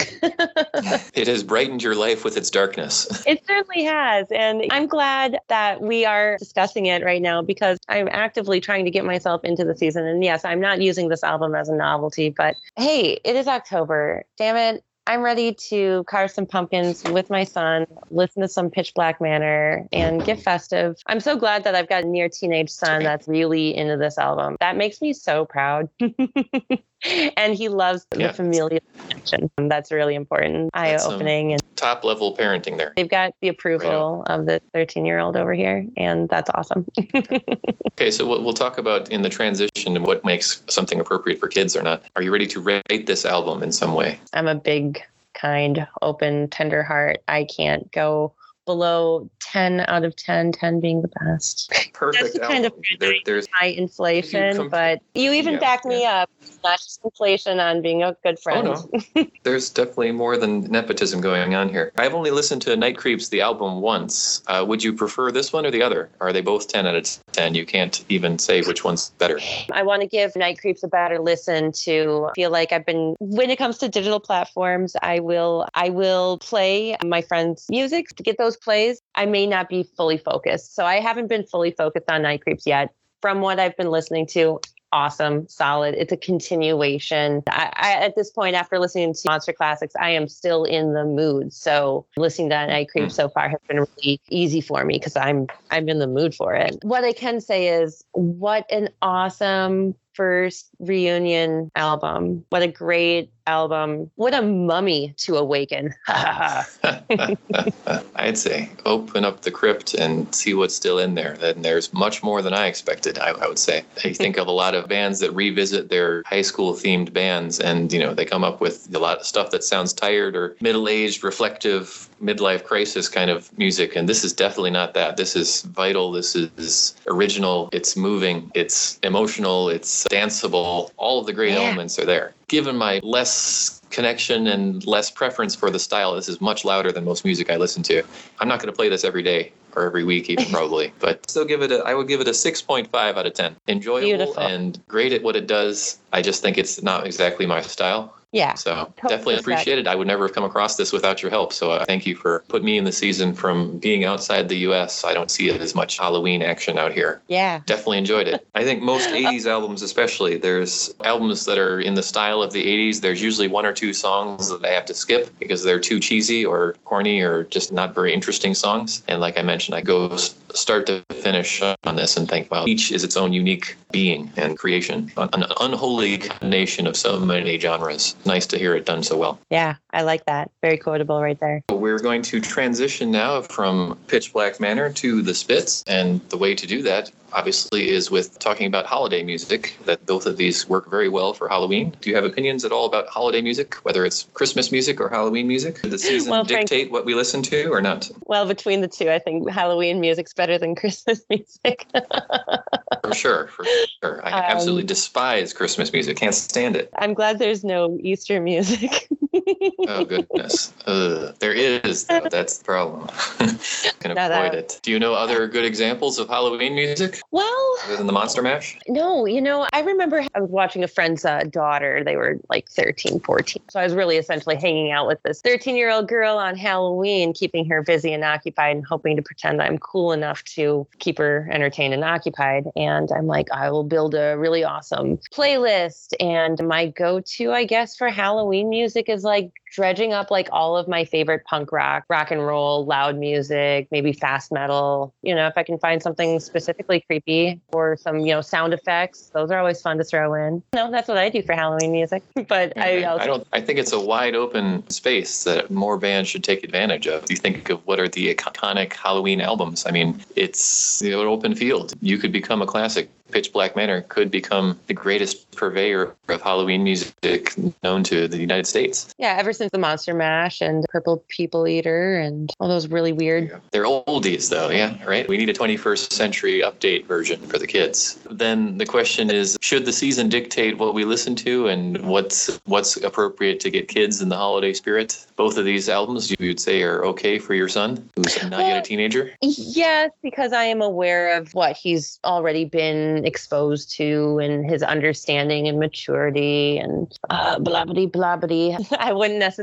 It has brightened your life with its darkness. <laughs> It certainly has. And I'm glad that we are discussing it right now because I'm actively trying to get myself into the season. And yes, I'm not using this album as a novelty, but hey, it is October. Damn it. I'm ready to carve some pumpkins with my son, listen to some Pitch Black Manor, and get festive. I'm so glad that I've got a near teenage son that's really into this album. That makes me so proud. <laughs> <laughs> and he loves Yeah. the familial connection. That's really important, eye um, opening. And Top level parenting there. they've got the approval of the 13 year old over here, and that's awesome. <laughs> Okay, so we'll, we'll talk about in the transition and what makes something appropriate for kids or not. Are you ready to rate this album in some way? I'm a big, kind, open, tender heart. I can't go below 10 out of 10, 10 being the best. Perfect That's the album. kind of there, there's High inflation, com- but you even Yeah, back me up. Not just inflation on being a good friend. Oh, there's definitely more than nepotism going on here. I've only listened to Night Creeps, the album, once. Uh, would you prefer this one or the other? Are they both 10 out of 10? You can't even say which one's better. I want to give Night Creeps a better listen to feel like I've been when it comes to digital platforms, I will I will play my friends' music to get those plays. I may not be fully focused. So I haven't been fully focused on Night Creeps yet. From what I've been listening to, awesome, solid. It's a continuation. I, I, at this point, after listening to Monster Classics, I am still in the mood. So listening to Night Creep so far has been really easy for me because I'm I'm in the mood for it. What I can say is, what an awesome first reunion album. What a great album. What a mummy to awaken. <laughs> <laughs> I'd say open up the crypt and see what's still in there. Then there's much more than I expected, I, I would say. I <laughs> think of a lot of bands that revisit their high school themed bands and, you know, they come up with a lot of stuff that sounds tired or middle aged, reflective, midlife crisis kind of music. And this is definitely not that. This is vital. This is original. It's moving. It's emotional. It's danceable. All of the great Yeah. elements are there. Given my less connection and less preference for the style, this is much louder than most music I listen to. I'm not going to play this every day or every week, even <laughs> probably, but still give it a, I would give it a 6.5 out of 10. Enjoyable Beautiful. and great at what it does. I just think it's not exactly my style. Yeah. So definitely respect. appreciate it. I would never have come across this without your help. So uh, thank you for putting me in the season from being outside the U.S. I don't see it as much Halloween action out here. Yeah. Definitely enjoyed it. I think most <laughs> 80s albums, especially, there's albums that are in the style of the 80s. There's usually one or two songs that I have to skip because they're too cheesy or corny or just not very interesting songs. And like I mentioned, I go start to finish on this and think, wow, each is its own unique being and creation, an an unholy combination of so many genres. Nice to hear it done so well. Yeah, I like that. Very quotable right there. We're going to transition now from Pitch Black Manor to the Spits, and the way to do that obviously is with talking about holiday music that both of these work very well for halloween. Do you have opinions at all about holiday music whether it's christmas music or halloween music? Does the season well, dictate Frank, what we listen to or not? Well between the two i think halloween music's better than <laughs> christmas music. For sure for sure. I um, absolutely despise christmas music. Can't stand it. I'm glad there's no easter music <laughs> oh goodness, uh, there is. Though. <laughs> That's the problem. <laughs> Can avoid that. it. Do you know other good examples of Halloween music? Well, other than the Monster Mash. No, you know, I remember I was watching a friend's uh, daughter. They were like 13, 14. So I was really essentially hanging out with this 13 year old girl on Halloween, keeping her busy and occupied, and hoping to pretend I'm cool enough to keep her entertained and occupied. And I'm like, I will build a really awesome playlist. And my go to, I guess, for Halloween music is like dredging up like all of my favorite punk rock, rock and roll, loud music, maybe fast metal. You know, if I can find something specifically creepy or some, you know, sound effects, those are always fun to throw in. No, that's what I do for Halloween music. <laughs> But I mm-hmm. also- I don't I think it's a wide open space that more bands should take advantage of. You think of what are the iconic Halloween albums. I mean, it's the open field. You could become a classic Pitch Black Manor could become the greatest purveyor of Halloween music known to the United States. Yeah, ever since the Monster Mash and Purple People Eater and all those really weird. They're oldies, though, yeah, right? We need a 21st century update version for the kids. Then the question is should the season dictate what we listen to and what's what's appropriate to get kids in the holiday spirit? Both of these albums you would say are okay for your son who's not well, yet a teenager? Yes, because I am aware of what he's already been exposed to and his understanding and maturity and uh, blah blah blah <laughs> blah. I wouldn't necessarily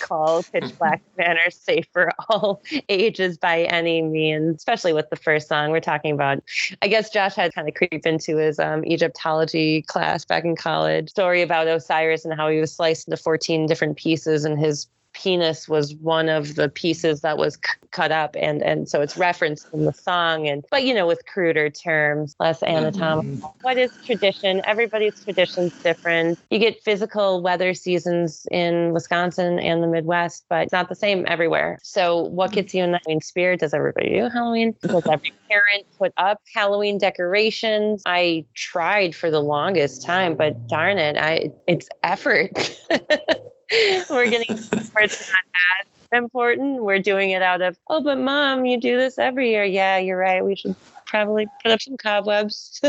call Pitch <laughs> Black Manor safe for <laughs> all ages by any means, especially with the first song we're talking about. I guess Josh had kind of creep into his um, Egyptology class back in college. Story about Osiris and how he was sliced into 14 different pieces and his penis was one of the pieces that was c- cut up and and so it's referenced in the song and but you know with cruder terms less mm-hmm. anatomical. Mm-hmm. what is tradition? Everybody's tradition's different. You get physical weather seasons in wisconsin and the midwest but it's not the same everywhere. So what gets you in the halloween spirit? Does everybody do halloween? Does <laughs> every parent put up halloween decorations? I tried for the longest time but darn it i it's effort <laughs> <laughs> we're getting it's not important. We're doing it out of, oh, but mom, you do this every year. Yeah, you're right. We should probably put up some cobwebs.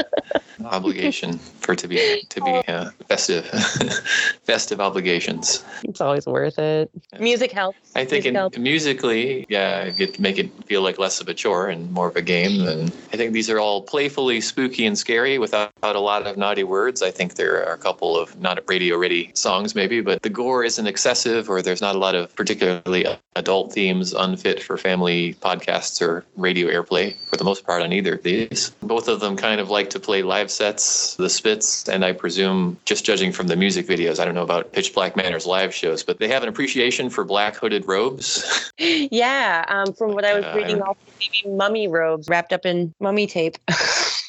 <laughs> Obligation for to be to be uh, festive, <laughs> festive obligations. It's always worth it. Music helps. I think in, helps. musically, yeah, get make it feel like less of a chore and more of a game. And I think these are all playfully spooky and scary without a lot of naughty words. I think there are a couple of not radio ready songs maybe, but the gore isn't excessive or there's not a lot of particularly adult themes unfit for family podcasts or radio airplay for the most part on either of these. Both of them kind of like to play live sets, the Spits, and I presume, just judging from the music videos, I don't know about Pitch Black Manor's live shows, but they have an appreciation for black hooded robes. <laughs> yeah, um, from what I was reading, uh, also maybe mummy robes wrapped up in mummy tape. <laughs>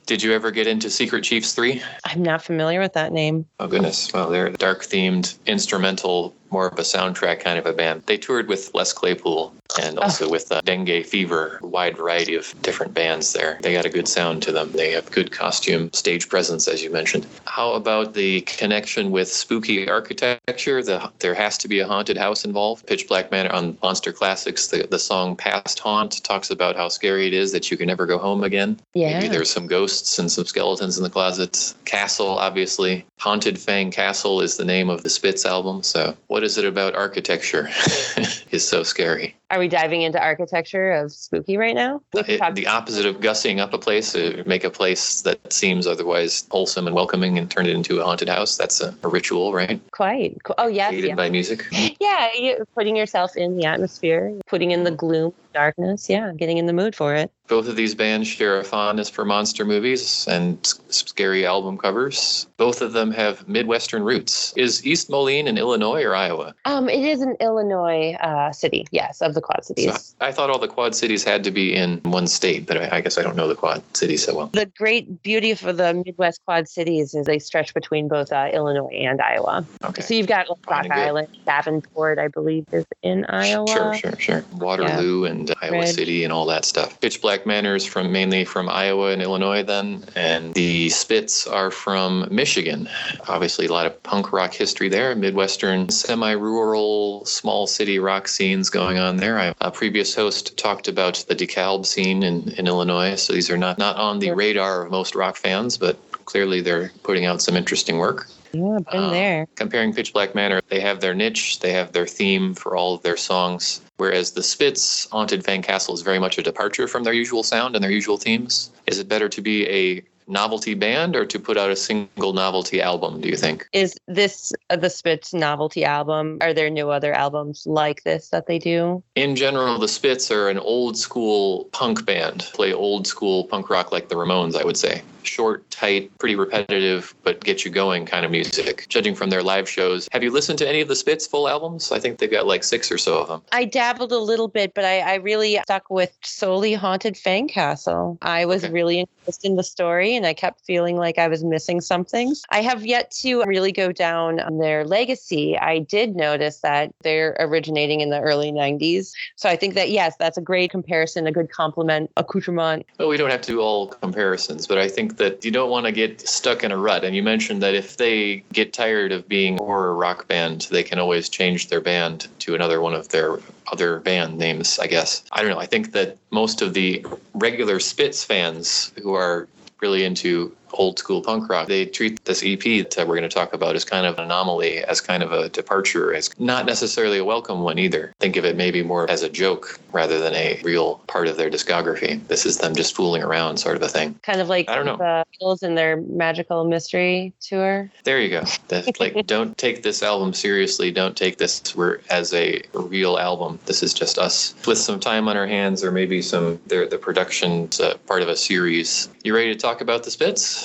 Did you ever get into Secret Chiefs 3? I'm not familiar with that name. Oh, goodness. Well, they're dark themed instrumental more of a soundtrack kind of a band. They toured with Les Claypool and also oh. with uh, Dengue Fever, a wide variety of different bands there. They got a good sound to them. They have good costume, stage presence, as you mentioned. How about the connection with spooky architecture? The, there has to be a haunted house involved. Pitch Black Manor on Monster Classics, the, the song Past Haunt talks about how scary it is that you can never go home again. Yeah. Maybe there's some ghosts and some skeletons in the closet. Castle, obviously. Haunted Fang Castle is the name of the Spits album. So, what is it about architecture <laughs> is so scary? Are we diving into architecture of spooky right now? It, the opposite of gussying up a place, make a place that seems otherwise wholesome and welcoming and turn it into a haunted house. That's a, a ritual, right? Quite. Oh, yes. Aided yeah. by music. <laughs> Yeah, putting yourself in the atmosphere, putting in the gloom, darkness. Yeah, getting in the mood for it. Both of these bands share a fondness for monster movies and scary album covers. Both of them have Midwestern roots. Is East Moline in Illinois or Iowa? Um, it is an Illinois uh, city, yes, of the Quad So Cities. I thought all the Quad Cities had to be in one state, but I, I guess I don't know the Quad Cities so well. The great beauty for the Midwest Quad Cities is they stretch between both uh, Illinois and Iowa. Okay. So you've got Rock and. Island, Davenport, I believe, is in Iowa. Sure, sure, sure. Waterloo and Iowa Red. City and all that stuff. Pitch Black Manor is from mainly from Iowa and Illinois then, and the Spits are from Michigan. Obviously, a lot of punk rock history there, Midwestern, semi-rural, small city rock scenes going on there. I, a previous host talked about the DeKalb scene in, in Illinois, so these are not not on the radar of most rock fans, but clearly they're putting out some interesting work Yeah, been Uh, there. comparing Pitch Black Manor, they have their niche, they have their theme for all of their songs. Whereas the Spits, Haunted Fang Castle is very much a departure from their usual sound and their usual themes. Is it better to be a novelty band or to put out a single novelty album, do you think? Is this the Spits novelty album? Are there no other albums like this that they do? In general, the Spits are an old school punk band, play old school punk rock like the Ramones, I would say. Short, tight, pretty repetitive, but get you going kind of music. Judging from their live shows, have you listened to any of the Spits full albums? I think they've got like six or so of them. I dabbled a little bit, but I, I really stuck with solely Haunted Fang Castle. I was Okay. really interested in the story and I kept feeling like I was missing something. I have yet to really go down on their legacy. I did notice that they're originating in the early 90s. So I think that, yes, that's a great comparison, a good compliment, accoutrement. Well, we don't have to do all comparisons, but I think that you don't want to get stuck in a rut. And you mentioned that if they get tired of being horror rock band, they can always change their band to another one of their other band names, I guess. I don't know. I think that most of the regular Spits fans who are really into old school punk rock, they treat this EP that we're going to talk about as kind of an anomaly, as kind of a departure, as not necessarily a welcome one either. Think of it maybe more as a joke rather than a real part of their discography. This is them just fooling around, sort of a thing. Kind of like I don't know. the Beatles in their magical mystery tour. There you go. That, like, <laughs> don't take this album seriously. Don't take this as a real album. This is just us with some time on our hands, or maybe some the the production's uh, part of a series. You ready to talk about the Spits?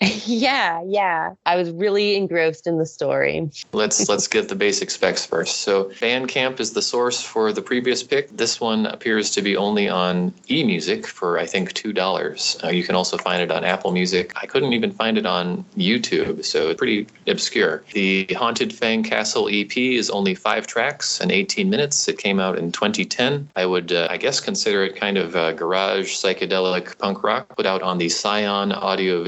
<laughs> yeah, yeah. I was really engrossed in the story. Let's let's get the basic specs first. So Bandcamp is the source for the previous pick. This one appears to be only on eMusic for I think two dollars. Uh, you can also find it on Apple Music. I couldn't even find it on YouTube, so it's pretty obscure. The Haunted Fang Castle EP is only five tracks and 18 minutes. It came out in 2010. I would uh, I guess consider it kind of uh, garage psychedelic punk rock. Put out on the Scion Audio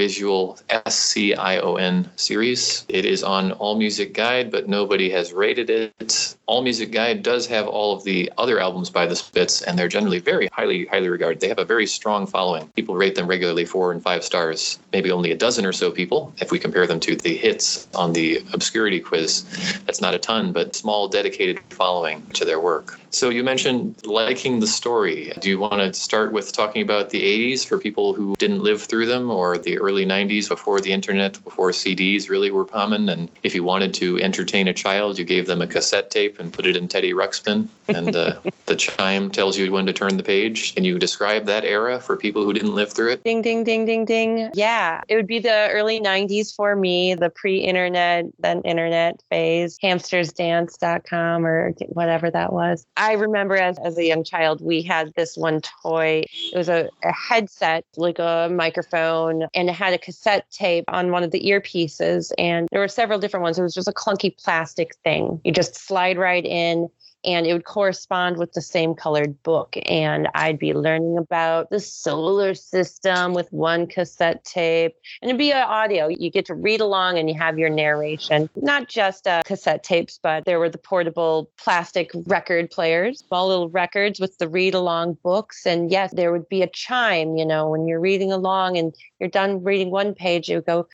Visual S C I O N series. It is on All Music Guide, but nobody has rated it. All Music Guide does have all of the other albums by the Spits, and they're generally very highly, highly regarded. They have a very strong following. People rate them regularly four and five stars. Maybe only a dozen or so people, if we compare them to the hits on the obscurity quiz. That's not a ton, but small, dedicated following to their work. So you mentioned liking the story. Do you want to start with talking about the 80s for people who didn't live through them or the early 90s before the internet, before CDs really were common? And if you wanted to entertain a child, you gave them a cassette tape and put it in Teddy Ruxpin, and uh, <laughs> the chime tells you when to turn the page. Can you describe that era for people who didn't live through it? Ding, ding, ding, ding, ding. Yeah, it would be the early 90s for me, the pre internet, then internet phase, hamstersdance.com or whatever that was. I remember as, as a young child, we had this one toy. It was a, a headset, like a microphone, and it had a cassette tape on one of the earpieces. And there were several different ones. It was just a clunky plastic thing. You just slide right in and it would correspond with the same colored book. And I'd be learning about the solar system with one cassette tape. And it'd be audio. You get to read along and you have your narration. Not just uh, cassette tapes, but there were the portable plastic record players, small little records with the read along books. And yes, there would be a chime, you know, when you're reading along and you're done reading one page, it would go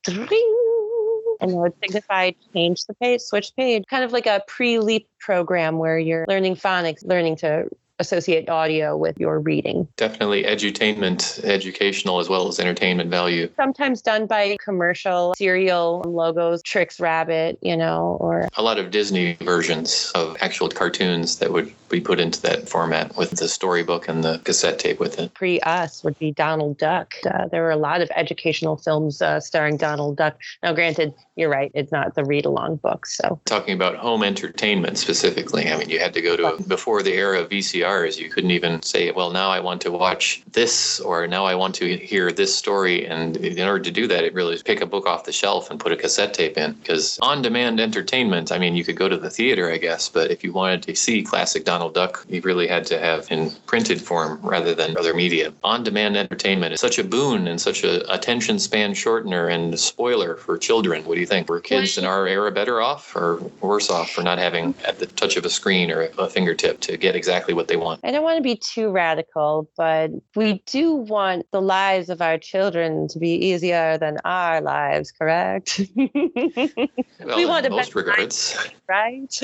and it would signify change the page, switch page, kind of like a pre-leap program where you're learning phonics, learning to associate audio with your reading. Definitely edutainment, educational as well as entertainment value. Sometimes done by commercial cereal logos, Trix Rabbit, you know, or a lot of Disney versions of actual cartoons that would be put into that format with the storybook and the cassette tape with it. Pre us would be Donald Duck. Uh, there were a lot of educational films uh, starring Donald Duck. Now, granted, you're right, it's not the read along books. So, talking about home entertainment specifically, I mean, you had to go to before the era of VCRs, you couldn't even say, well, now I want to watch this or now I want to hear this story. And in order to do that, it really is pick a book off the shelf and put a cassette tape in because on demand entertainment, I mean, you could go to the theater, I guess, but if you wanted to see classic Donald Duck, you really had to have in printed form rather than other media. On demand entertainment is such a boon and such a attention span shortener and spoiler for children. What do you think? Were kids in our era better off or worse off for not having at the touch of a screen or a fingertip to get exactly what they want? I don't want to be too radical, but we do want the lives of our children to be easier than our lives, correct? <laughs> well, we want in most regards. Life, right?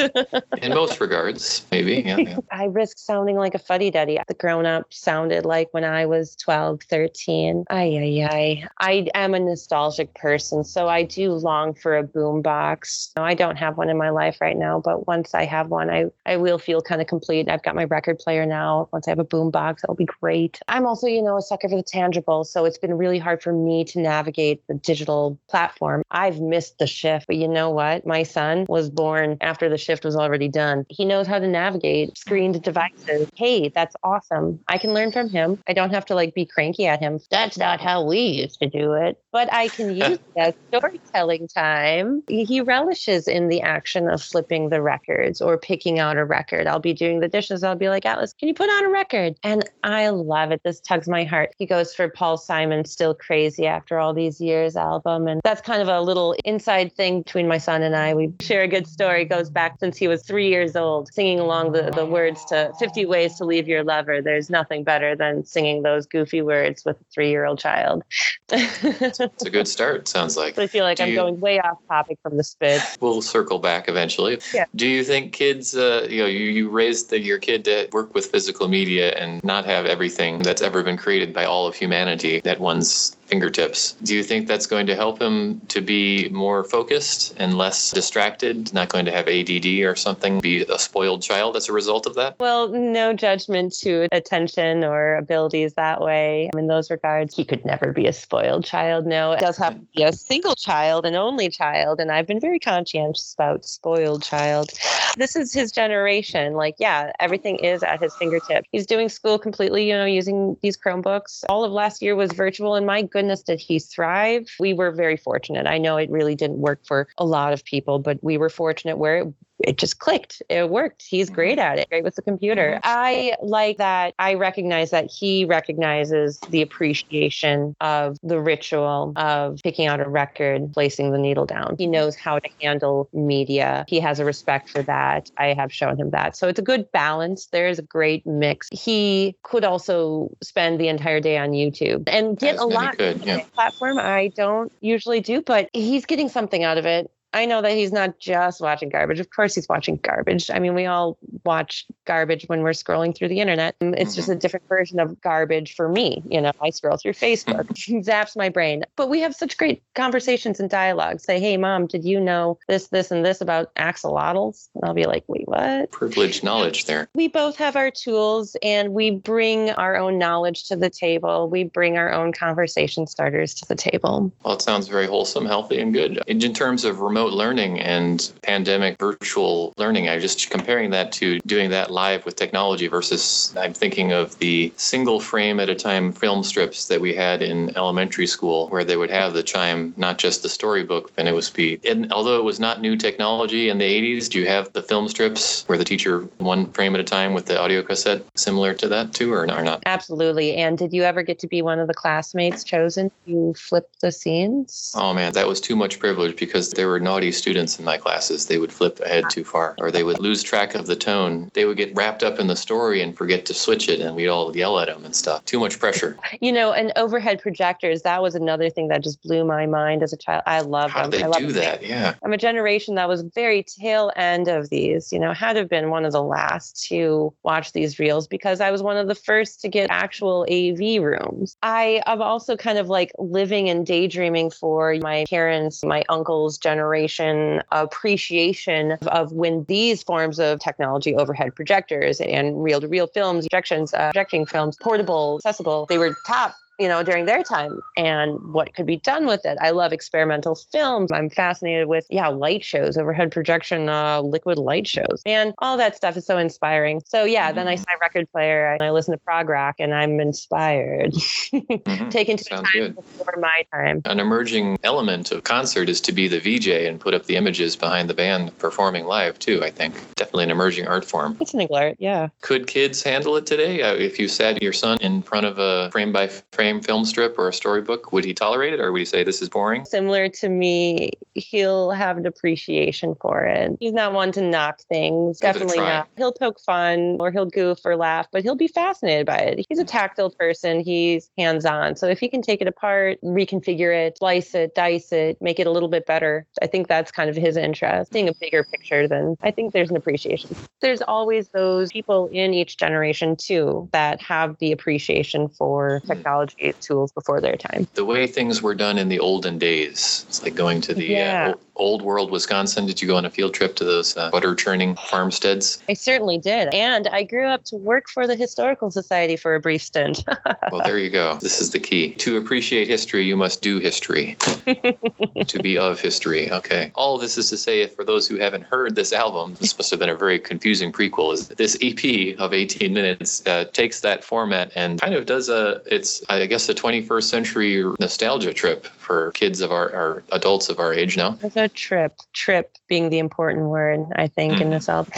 <laughs> in most regards, maybe. Yeah, I risk sounding like a fuddy duddy. The grown up sounded like when I was 12, 13. Ay, ay, ay. I am a nostalgic person, so I do long for a boombox. I don't have one in my life right now, but once I have one, I, I will feel kind of complete. I've got my record player now. Once I have a boombox, that'll be great. I'm also, you know, a sucker for the tangible, so it's been really hard for me to navigate the digital platform. I've missed the shift, but you know what? My son was born after the shift was already done. He knows how to navigate screened devices. Hey, that's awesome. I can learn from him. I don't have to like be cranky at him. That's not how we used to do it. But I can <laughs> use it as storytelling time. He relishes in the action of flipping the records or picking out a record. I'll be doing the dishes. I'll be like, Atlas, can you put on a record? And I love it. This tugs my heart. He goes for Paul Simon's Still Crazy After All These Years album. And that's kind of a little inside thing between my son and I. We share a good story. It goes back since he was three years old, singing along the, the words to 50 Ways to Leave Your Lover. There's nothing better than singing those goofy words with a three year old child. it's a good start, sounds like. I feel like Do I'm you, going way off topic from the spit. We'll circle back eventually. Yeah. Do you think kids, uh, you know, you, you raised the, your kid to work with physical media and not have everything that's ever been created by all of humanity at one's fingertips. Do you think that's going to help him to be more focused and less distracted, not going to have ADD or something, be a spoiled child as a result of that? Well, no judgment to attention or abilities that way. In those regards, he could never be a spoiled child. No, it does have to be a single child, an only child. And I've been very conscientious about spoiled child. This is his generation. Like, yeah, everything is at his fingertips. He's doing school completely, you know, using these Chromebooks. All of last year was virtual, and my goodness, did he thrive? We were very fortunate. I know it really didn't work for a lot of people, but we were fortunate where it it just clicked. It worked. He's great mm-hmm. at it, great with the computer. Mm-hmm. I like that. I recognize that he recognizes the appreciation of the ritual of picking out a record, placing the needle down. He knows how to handle media. He has a respect for that. I have shown him that. So it's a good balance. There is a great mix. He could also spend the entire day on YouTube and get a lot could, yeah. platform. I don't usually do, but he's getting something out of it. I know that he's not just watching garbage. Of course, he's watching garbage. I mean, we all watch garbage when we're scrolling through the internet. It's mm-hmm. just a different version of garbage for me. You know, I scroll through Facebook, <laughs> <laughs> zaps my brain. But we have such great conversations and dialogues. Say, hey, mom, did you know this, this, and this about axolotls? And I'll be like, wait, what? Privileged knowledge there. We both have our tools and we bring our own knowledge to the table. We bring our own conversation starters to the table. Well, it sounds very wholesome, healthy, and good. In terms of remote remote learning and pandemic virtual learning. I'm just comparing that to doing that live with technology versus I'm thinking of the single frame at a time film strips that we had in elementary school where they would have the chime, not just the storybook, and it was be. And although it was not new technology in the 80s, do you have the film strips where the teacher one frame at a time with the audio cassette similar to that too, or not? Absolutely. And did you ever get to be one of the classmates chosen to flip the scenes? Oh man, that was too much privilege because there were no students in my classes. They would flip ahead too far, or they would lose track of the tone. They would get wrapped up in the story and forget to switch it, and we'd all yell at them and stuff. Too much pressure. You know, and overhead projectors, that was another thing that just blew my mind as a child. I love How them. they I love do them. that? Yeah. I'm a generation that was very tail end of these, you know, had to have been one of the last to watch these reels because I was one of the first to get actual AV rooms. I am also kind of like living and daydreaming for my parents, my uncle's generation appreciation of, of when these forms of technology, overhead projectors and reel to reel films, projections, uh, projecting films, portable, accessible, they were top you know, during their time and what could be done with it. I love experimental films. I'm fascinated with, yeah, light shows, overhead projection, uh, liquid light shows. And all that stuff is so inspiring. So, yeah, then I Mhm. see my record player and I listen to prog rock and I'm inspired. <laughs> Mhm. Taken to Sounds time good. before my time. An emerging element of concert is to be the VJ and put up the images behind the band performing live, too, I think. Definitely an emerging art form. It's an art, yeah. Could kids handle it today? Uh, if you sat your son in front of a frame by frame film strip or a storybook, would he tolerate it or would he say this is boring? Similar to me, he'll have an appreciation for it. He's not one to knock things. Give Definitely not. He'll poke fun or he'll goof or laugh, but he'll be fascinated by it. He's a tactile person. He's hands on. So if he can take it apart, reconfigure it, slice it, dice it, make it a little bit better, I think that's kind of his interest. Seeing a bigger picture, then I think there's an appreciation. There's always those people in each generation too that have the appreciation for Hmm. Technology tools before their time. The way things were done in the olden days, it's like going to the Yeah. uh, o- old world Wisconsin. Did you go on a field trip to those uh, butter churning farmsteads? I certainly did. And I grew up to work for the Historical Society for a brief stint. <laughs> Well, there you go. This is the key. To appreciate history, you must do history. <laughs> to be of history. Okay. All this is to say, for those who haven't heard this album, this must have been a very confusing prequel. Is this EP of 18 minutes uh, takes that format and kind of does a, it's I guess a 21st century nostalgia trip for kids of our, our adults of our age now. It's a trip. Trip being the important word, I think, in this <laughs> album.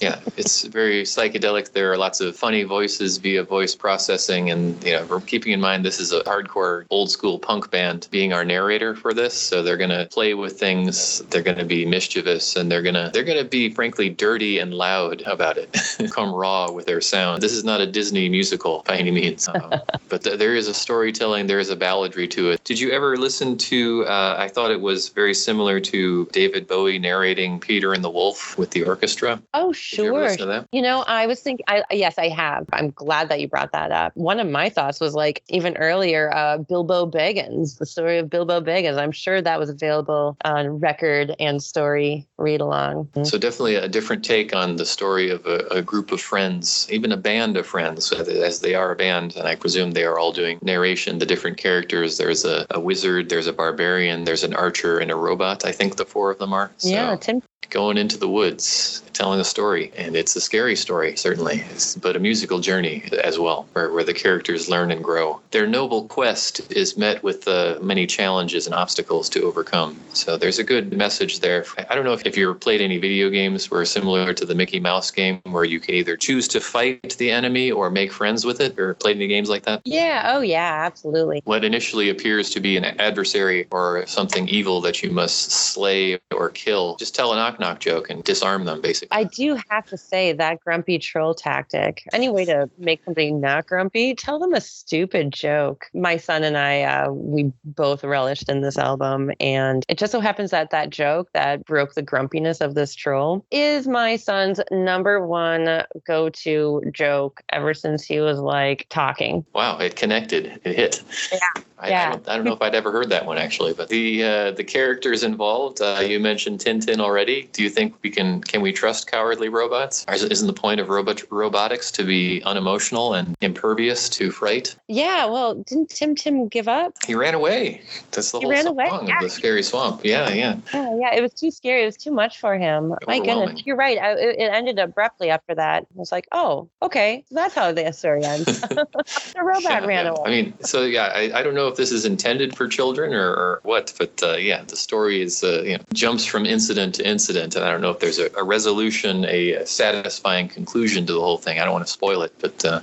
yeah, it's very psychedelic. There are lots of funny voices via voice processing, and you know, we're keeping in mind this is a hardcore, old school punk band being our narrator for this. So they're gonna play with things. They're gonna be mischievous, and they're gonna they're gonna be frankly dirty and loud about it. <laughs> Come raw with their sound. This is not a Disney musical by any means, uh, <laughs> but th- there is a storytelling. There is a balladry to it. Did you ever listen to? Uh, I thought it was very similar to David Bowie narrating Peter and the Wolf with the orchestra. oh, you sure. that? You know, I was thinking, I, yes, I have. I'm glad that you brought that up. One of my thoughts was like, even earlier, uh, Bilbo Baggins, the story of Bilbo Baggins. I'm sure that was available on record and story read along. So definitely a different take on the story of a, a group of friends, even a band of friends, as they are a band, and I presume they are all doing narration. The different characters. There's a, a wizard, there's a barbarian, there's an archer, and a robot. I think the four of them are. So Yeah, Tim. Going into the woods, telling a story, and it's a scary story certainly, It's- but a musical journey as well, where, where the characters learn and grow. Their noble quest is met with uh, many challenges and obstacles to overcome. So there's a good message there. I don't know if, if you ever played any video games where similar to the Mickey Mouse game, where you can either choose to fight the enemy or make friends with it, or played any games like that. Yeah. Oh, yeah. Absolutely. What initially appears to be an adversary or something evil that you must slay or kill, just tell a knock joke and disarm them, basically. I do have to say that grumpy troll tactic. Any way to make something not grumpy, tell them a stupid joke. My son and I, uh, we both relished in this album, and it just so happens that that joke that broke the grumpiness of this troll is my son's number one go-to joke ever since he was like talking. Wow, it connected. It hit. Yeah. I, Yeah. I, don't, I don't know if I'd ever heard that one actually, but the uh, the characters involved. Uh, you mentioned Tintin already. Do you think we can can we trust cowardly robots? Or isn't the point of robot robotics to be unemotional and impervious to fright? Yeah, well, didn't Tim Tim give up? He ran away. That's the He whole ran song away, of yeah. the scary swamp. Yeah, yeah. Yeah, yeah, it was too scary. It was too much for him. My goodness, you're right. I, it, it ended abruptly after that. I was like, oh, okay, so that's how the story ends. <laughs> <laughs> the robot Yeah, ran yeah. away. I mean, so yeah, I, I don't know if this is intended for children or, or what, but uh, yeah, the story is uh, you know jumps from incident to incident incident, and I don't know if there's a, a resolution, a, satisfying conclusion to the whole thing. I don't want to spoil it, but uh,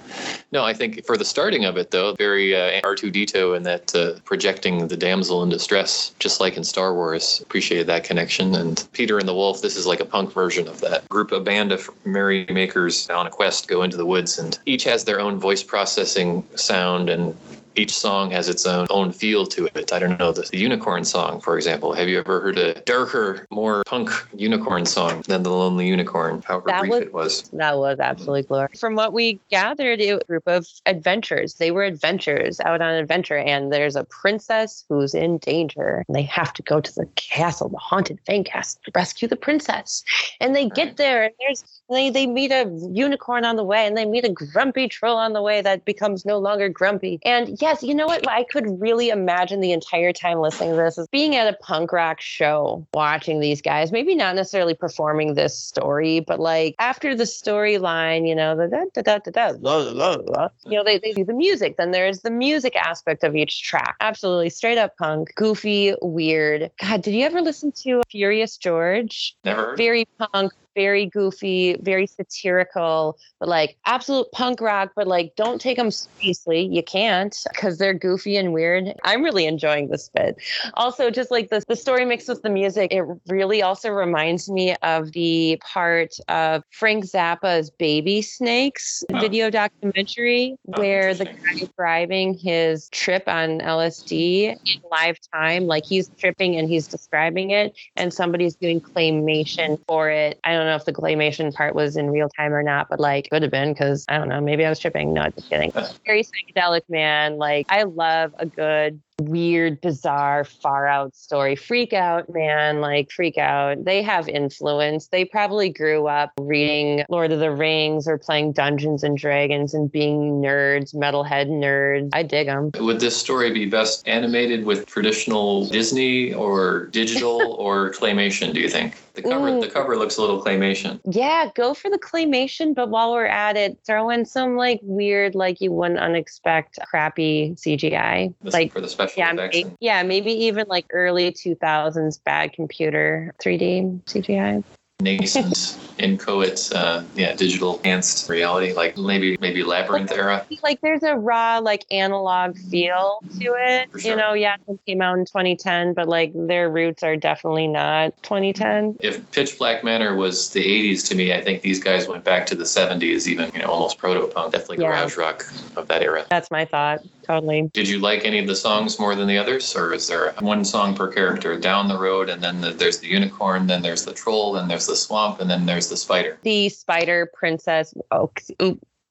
no, I think for the starting of it, though, very uh, R2D2 and that uh, projecting the damsel in distress, just like in Star Wars, appreciated that connection. And Peter and the Wolf, this is like a punk version of that. Group, a band of merrymakers on a quest go into the woods, and each has their own voice processing sound and each song has its own own feel to it. I don't know the, the, unicorn song, for example. Have you ever heard a darker, more punk unicorn song than the Lonely Unicorn? However that brief was, it was. That was absolutely mm-hmm. glorious. From what we gathered, it was a group of adventures. They were adventures out on adventure, and there's a princess who's in danger. And they have to go to the castle, the haunted Fang Castle, to rescue the princess. And they get there, and there's they they meet a unicorn on the way, and they meet a grumpy troll on the way that becomes no longer grumpy. And yes, you know what? I could really imagine the entire time listening to this is being at a punk rock show, watching these guys, maybe not necessarily performing this story, but like after the storyline, you know, the da da da da da, you know, they, they do the music. Then there's the music aspect of each track. Absolutely straight up punk, goofy, weird. God, did you ever listen to Furious George? Never. Very punk, very goofy, very satirical, but like absolute punk rock, but like don't take them seriously. You can't because they're goofy and weird. I'm really enjoying this bit. Also, just like the, the story mixed with the music, it really also reminds me of the part of Frank Zappa's Baby Snakes oh. video documentary oh, where the guy is driving his trip on LSD in live time, like he's tripping and he's describing it, and somebody's doing claymation for it. I don't know if the claymation part was in real time or not, but like could have been because I don't know, maybe I was tripping. No, just kidding. <laughs> Very psychedelic man. Like I love a good weird, bizarre, far out story. Freak out, man, like freak out. They have influence. They probably grew up reading Lord of the Rings or playing Dungeons and Dragons and being nerds, metalhead nerds. I dig them. Would this story be best animated with traditional Disney or digital <laughs> or claymation, do you think? The cover Ooh. the cover looks a little claymation. Yeah, go for the claymation, but while we're at it, throw in some like weird, like you wouldn't unexpect crappy CGI. like for the special yeah, maybe, yeah, maybe even like early 2000s bad computer 3D CGI nascent inchoate uh yeah digital enhanced reality like maybe maybe labyrinth era like there's a raw like analog feel to it sure. you know yeah it came out in 2010 but like their roots are definitely not 2010 if pitch black manor was the 80s to me i think these guys went back to the 70s even you know almost proto punk definitely yeah. garage rock of that era that's my thought totally. Did you like any of the songs more than the others, or is there one song per character? Down the road, and then the, there's the unicorn, then there's the troll, then there's the swamp, and then there's the spider. The spider princess. Oh,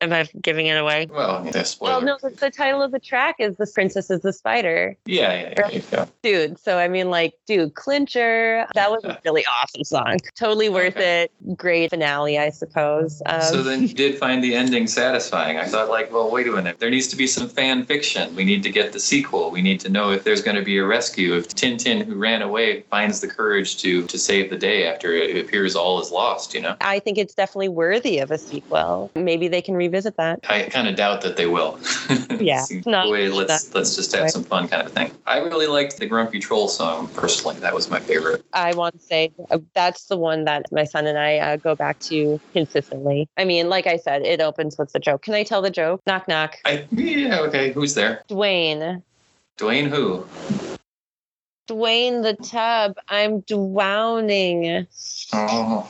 oop, Am I giving it away? Well, yeah, spoiler. Well, no, the, the, title of the track is "The Princess is the Spider." Yeah, yeah, yeah, yeah. Dude, so I mean, like, dude, clincher. That was a really awesome song. Totally worth okay. it. Great finale, I suppose. Um, so then you did find the ending satisfying. I thought, like, well, wait a minute. There needs to be some fan fiction. We need to get the sequel. We need to know if there's going to be a rescue. If Tintin, who ran away, finds the courage to to save the day after it appears all is lost. You know. I think it's definitely worthy of a sequel. Maybe they can. Re- revisit that. I kind of doubt that they will. <laughs> Yeah, not way, let's let's just have right. some fun kind of thing. I really liked the Grumpy Troll song personally. That was my favorite. I want to say uh, that's the one that my son and I uh, go back to consistently. I mean, like I said, it opens with the joke. Can I tell the joke? Knock knock. I, yeah, okay. Who's there? Dwayne. Dwayne who? Dwayne the tub. I'm drowning. Oh,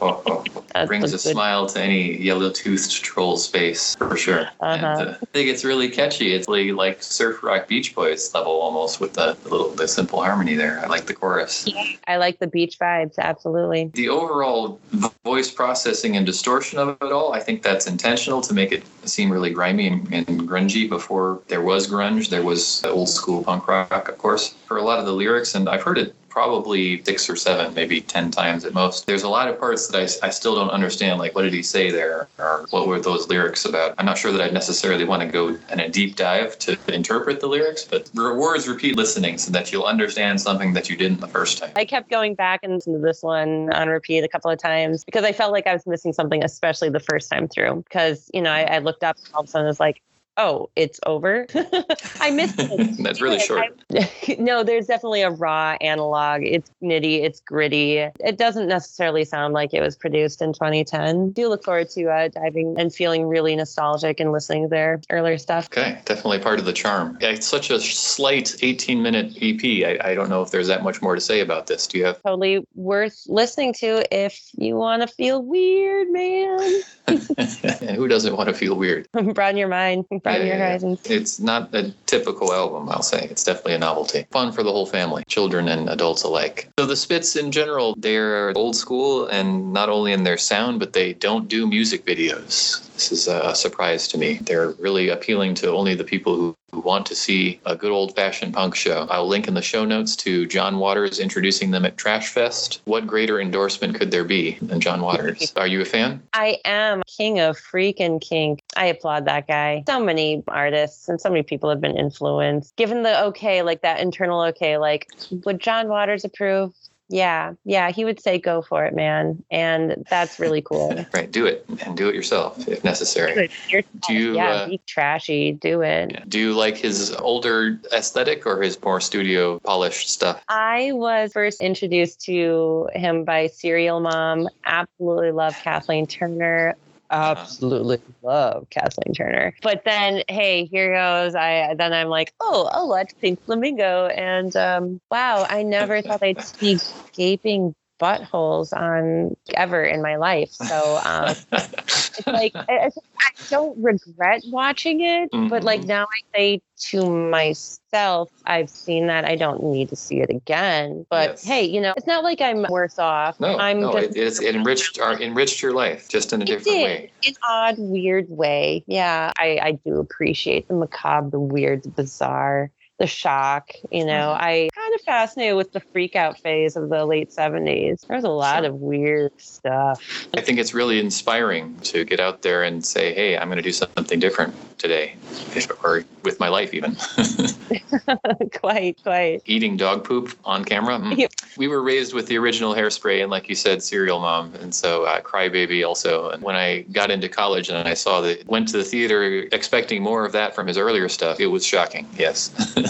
<laughs> brings a good. smile to any yellow-toothed troll's face for sure. Uh-huh. And, uh, I think it's really catchy. It's really like surf rock Beach Boys level almost with the, the little the simple harmony there. I like the chorus. Yeah, I like the beach vibes. Absolutely. The overall voice processing and distortion of it all, I think that's intentional to make it seem really grimy and, and grungy. Before there was grunge, there was old school punk rock, of course. For a lot of the lyrics, and I've heard it probably six or seven, maybe 10 times at most. There's a lot of parts that I, I still don't understand, like what did he say there? Or what were those lyrics about? I'm not sure that I'd necessarily want to go in a deep dive to interpret the lyrics, but words repeat listening so that you'll understand something that you didn't the first time. I kept going back and to this one on repeat a couple of times because I felt like I was missing something, especially the first time through. Because, you know, I, I looked up all of a sudden was like, oh, it's over. <laughs> I missed it. That's really short. I, <laughs> no, there's definitely a raw analog. It's nitty, it's gritty. It doesn't necessarily sound like it was produced in 2010. Do look forward to uh, diving and feeling really nostalgic and listening to their earlier stuff. Okay, definitely part of the charm. Yeah, it's such a slight 18 minute EP. I, I don't know if there's that much more to say about this. Do you have? Totally worth listening to if you want to feel weird, man. and <laughs> who doesn't want to feel weird? Broaden your mind, broaden Yeah, your yeah, yeah. horizons. It's not a typical album, I'll say. It's definitely a novelty. Fun for the whole family, children and adults alike. So the Spits in general, they're old school and not only in their sound, but they don't do music videos. This is a surprise to me. They're really appealing to only the people who who want to see a good old fashioned punk show. I'll link in the show notes to John Waters introducing them at Trash Fest. What greater endorsement could there be than John Waters? <laughs> Are you a fan? I am king of freaking kink. I applaud that guy. So many artists and so many people have been influenced. Given the okay, like that internal okay, like would John Waters approve? Yeah, yeah, he would say go for it, man. And that's really cool. <laughs> Right, do it and do it yourself if necessary. Good. You're- Do you, yeah, uh, be trashy, do it. Do you like his older aesthetic or his more studio polished stuff? I was first introduced to him by Serial Mom. Absolutely love Kathleen Turner. Absolutely love Kathleen Turner. But then, hey, here goes. I then I'm like, oh, I'll watch Pink Flamingo, and um, wow, I never thought I'd see gaping buttholes on ever in my life. So um, <laughs> it's like I, I don't regret watching it, but like now I say to myself, I've seen that. I don't need to see it again. But Yes. hey, you know, it's not like I'm worse off. No, I'm no, just it, it's, it enriched our, enriched your life just in a it different did way. in an odd, weird way. Yeah, I, I do appreciate the macabre, the weird, the bizarre, the shock. You know, Mm-hmm. I kind of fascinated with the freak out phase of the late 70s. There's a lot Sure. of weird stuff. I think it's really inspiring to get out there and say, "Hey, I'm going to do something different today, or with my life even." <laughs> quite, quite. Eating dog poop on camera. Mm. Yep. We were raised with the original Hairspray, and like you said, Serial Mom, and so uh, Crybaby also. And when I got into college and I saw that, went to the theater expecting more of that from his earlier stuff, it was shocking. Yes. <laughs>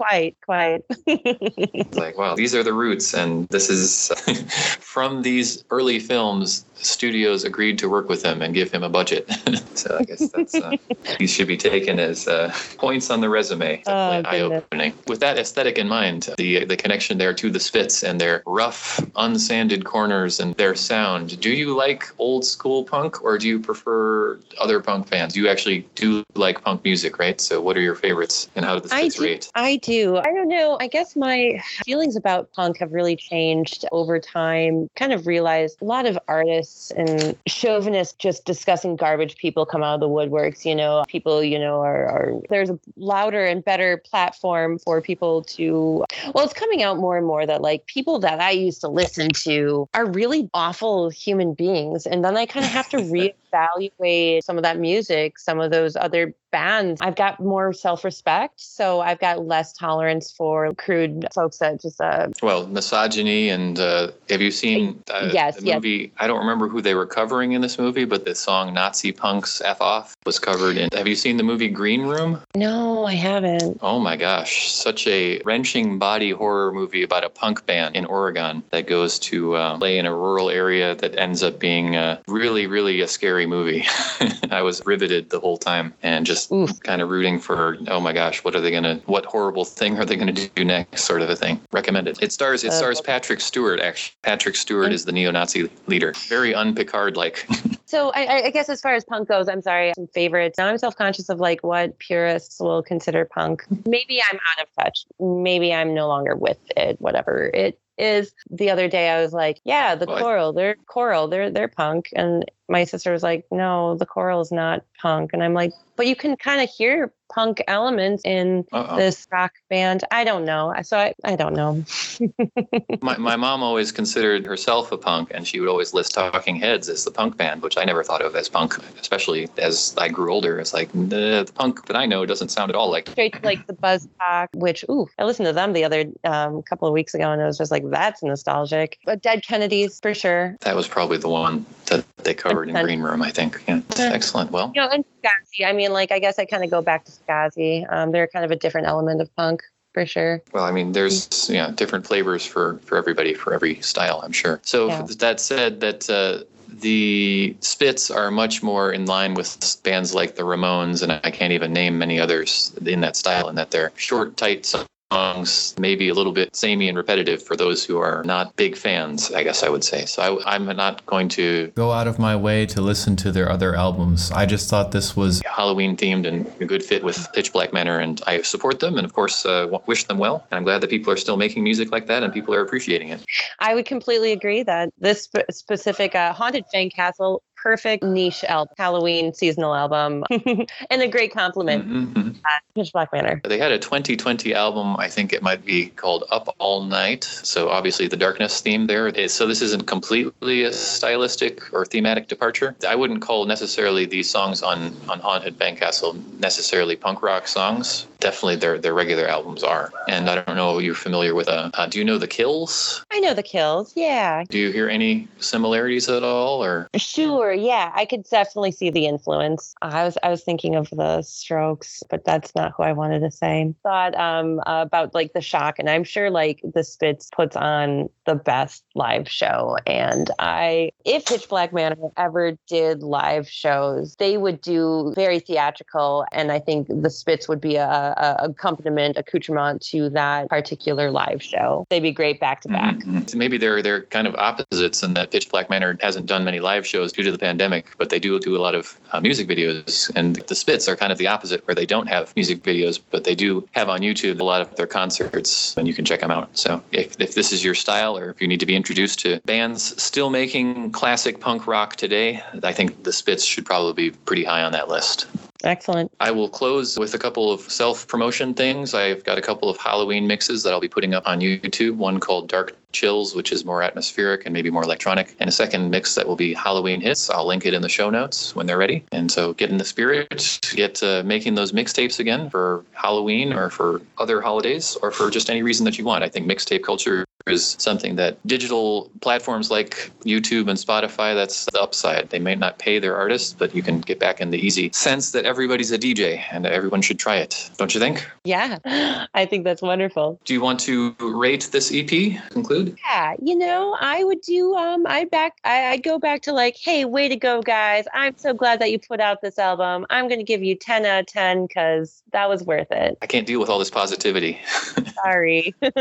Quite, quite. It's like, wow, these are the roots, and this is <laughs> from these early films. Studios agreed to work with him and give him a budget. <laughs> so I guess that's uh, <laughs> these should be taken as uh, points on the resume. Oh, goodness. eye-opening. With that aesthetic in mind, the the connection there to the Spits and their rough, unsanded corners and their sound. Do you like old school punk, or do you prefer other punk fans? You actually do like punk music, right? So what are your favorites, and how do the I Spits do, rate? I do. I don't know. I guess my feelings about punk have really changed over time. Kind of realized a lot of artists and chauvinists just discussing garbage people come out of the woodworks. You know, people, you know, are, are there's a louder and better platform for people to. Well, it's coming out more and more that like people that I used to listen to are really awful human beings. And then I kind of have to <laughs> reevaluate some of that music, some of those other bands. I've got more self respect. So I've got less tolerance for crude folks that just, uh, Well, misogyny and uh, have you seen uh, Yes, the yes. movie? I don't remember who they were covering in this movie, but the song "Nazi Punks F Off" was covered in. Have you seen the movie Green Room? no, I haven't. Oh my gosh, such a wrenching body horror movie about a punk band in Oregon that goes to uh, play in a rural area that ends up being uh, really, really a scary movie. <laughs> I was riveted the whole time and just Oof. kind of rooting for, oh my gosh, what are they gonna, what horrible thing are they gonna do next, sort of a thing. Recommended. It stars, it Uh, stars Patrick Stewart. Actually, Patrick Stewart is the neo-Nazi leader. Very un-Picard-like. <laughs> So I- I, I guess as far as punk goes, I'm sorry, some favorites. Now I'm self conscious of like what purists will consider punk. Maybe I'm out of touch. Maybe I'm no longer with it. Whatever it is. The other day I was like, yeah, the Well, I- they're Coral, they're they're punk, and my sister was like, no, the Coral is not punk, and I'm like, but you can kind of hear punk elements in Uh-oh. this rock band. I don't know. So I I don't know. <laughs> My, my mom always considered herself a punk, and she would always list Talking Heads as the punk band, which I never thought of as punk, especially as I grew older. It's like, "Nah, the punk that I know doesn't sound at all like. straight like the buzz talk which ooh i listened to them the other um, couple of weeks ago and it was just like that's nostalgic but dead kennedys for sure That was probably the one that they covered in Green Room, I think. Yeah, excellent. Well, you know, and Fugazi. I mean, like, I guess I kind of go back to Fugazi. Um, they're kind of a different element of punk for sure. Well, I mean, there's yeah different flavors for for everybody for every style, I'm sure. So Yeah. that said, that uh, the Spits are much more in line with bands like the Ramones, and I can't even name many others in that style, in that they're short, tight songs, maybe a little bit samey and repetitive for those who are not big fans. I guess I would say. So I, I'm not going to Go out of my way to listen to their other albums. I just thought this was Halloween themed and a good fit with Pitch Black Manor, and I support them, and of course uh, wish them well. And I'm glad that people are still making music like that, and people are appreciating it. I would completely agree that this sp- specific uh, Haunted Fang Castle, perfect niche album, Halloween seasonal album, <laughs> and a great compliment. Mhm, mhm. Uh, Black Manor. They had a 2020 album. I think it might be called Up All Night. So obviously the darkness theme there. So this isn't completely a stylistic or thematic departure. I wouldn't call necessarily these songs on on Haunted Fang Castle necessarily punk rock songs. Definitely their their regular albums are. And I don't know if you're familiar with. Uh, uh, do you know the Kills? I know the Kills. Yeah, Do you hear any similarities at all, or Sure, yeah, I could definitely see the influence. I was I was thinking of the Strokes, but that's not who I wanted to say. Thought um about like the shock, and I'm sure like the Spits puts on the best live show. And I, if Pitch Black Manor ever did live shows, they would do very theatrical, and I think the Spits would be a, a accompaniment, accoutrement to that particular live show. They'd be great back to back. Mhm. Maybe they're they're kind of opposites in that Pitch Black Manor hasn't done many live shows due to the pandemic, but they do do a lot of uh, music videos. And the Spits are kind of the opposite, where they don't have music videos, but they do have on YouTube a lot of their concerts, and you can check them out. So if, if this is your style, or if you need to be introduced to bands still making classic punk rock today, I think the Spits should probably be pretty high on that list. Excellent. I will close with a couple of self promotion things. I've got a couple of Halloween mixes that I'll be putting up on YouTube. One called Dark Chills, which is more atmospheric and maybe more electronic, and a second mix that will be Halloween hits. I'll link it in the show notes when they're ready. And so get in the spirit, get uh, making those mixtapes again for Halloween or for other holidays or for just any reason that you want. I think mixtape culture is something that digital platforms like YouTube and Spotify, that's the upside. They may not pay their artists, but you can get back in the easy sense that everybody's a DJ and everyone should try it. Don't you think? Yeah, <gasps> I think that's wonderful. Do you want to rate this EP? Conclude? Yeah, you know, I would do. Um, I back. I, I'd go back to like, hey, way to go, guys! I'm so glad that you put out this album. I'm going to give you 10 out of 10 because that was worth it. I can't deal with all this positivity. <laughs> Sorry, Um,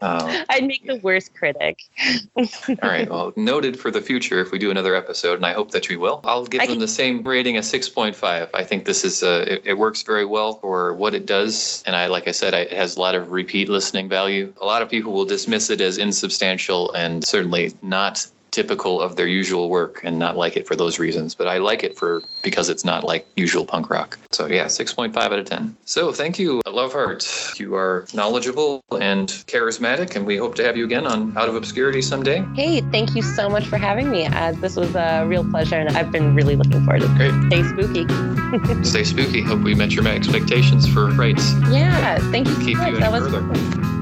<laughs> <laughs> I'd make the worst critic. all right. Well, <laughs> noted for the future if we do another episode, and I hope that we will. I'll give I them can- the same rating, a 6.5. I think this is uh, it, it works very well for what it does, and I, like I said, I, it has a lot of repeat listening value. A lot of people will dismiss it as insubstantial and certainly not typical of their usual work and not like it for those reasons but i like it for because it's not like usual punk rock so yeah 6.5 out of 10 so thank you loveheart you are knowledgeable and charismatic and we hope to have you again on out of obscurity someday Hey, thank you so much for having me. Uh, this was a real pleasure, and I've been really looking forward to it. great Stay spooky. <laughs> stay spooky hope we met your expectations for rights Yeah, thank you so Keep much. you in That was further.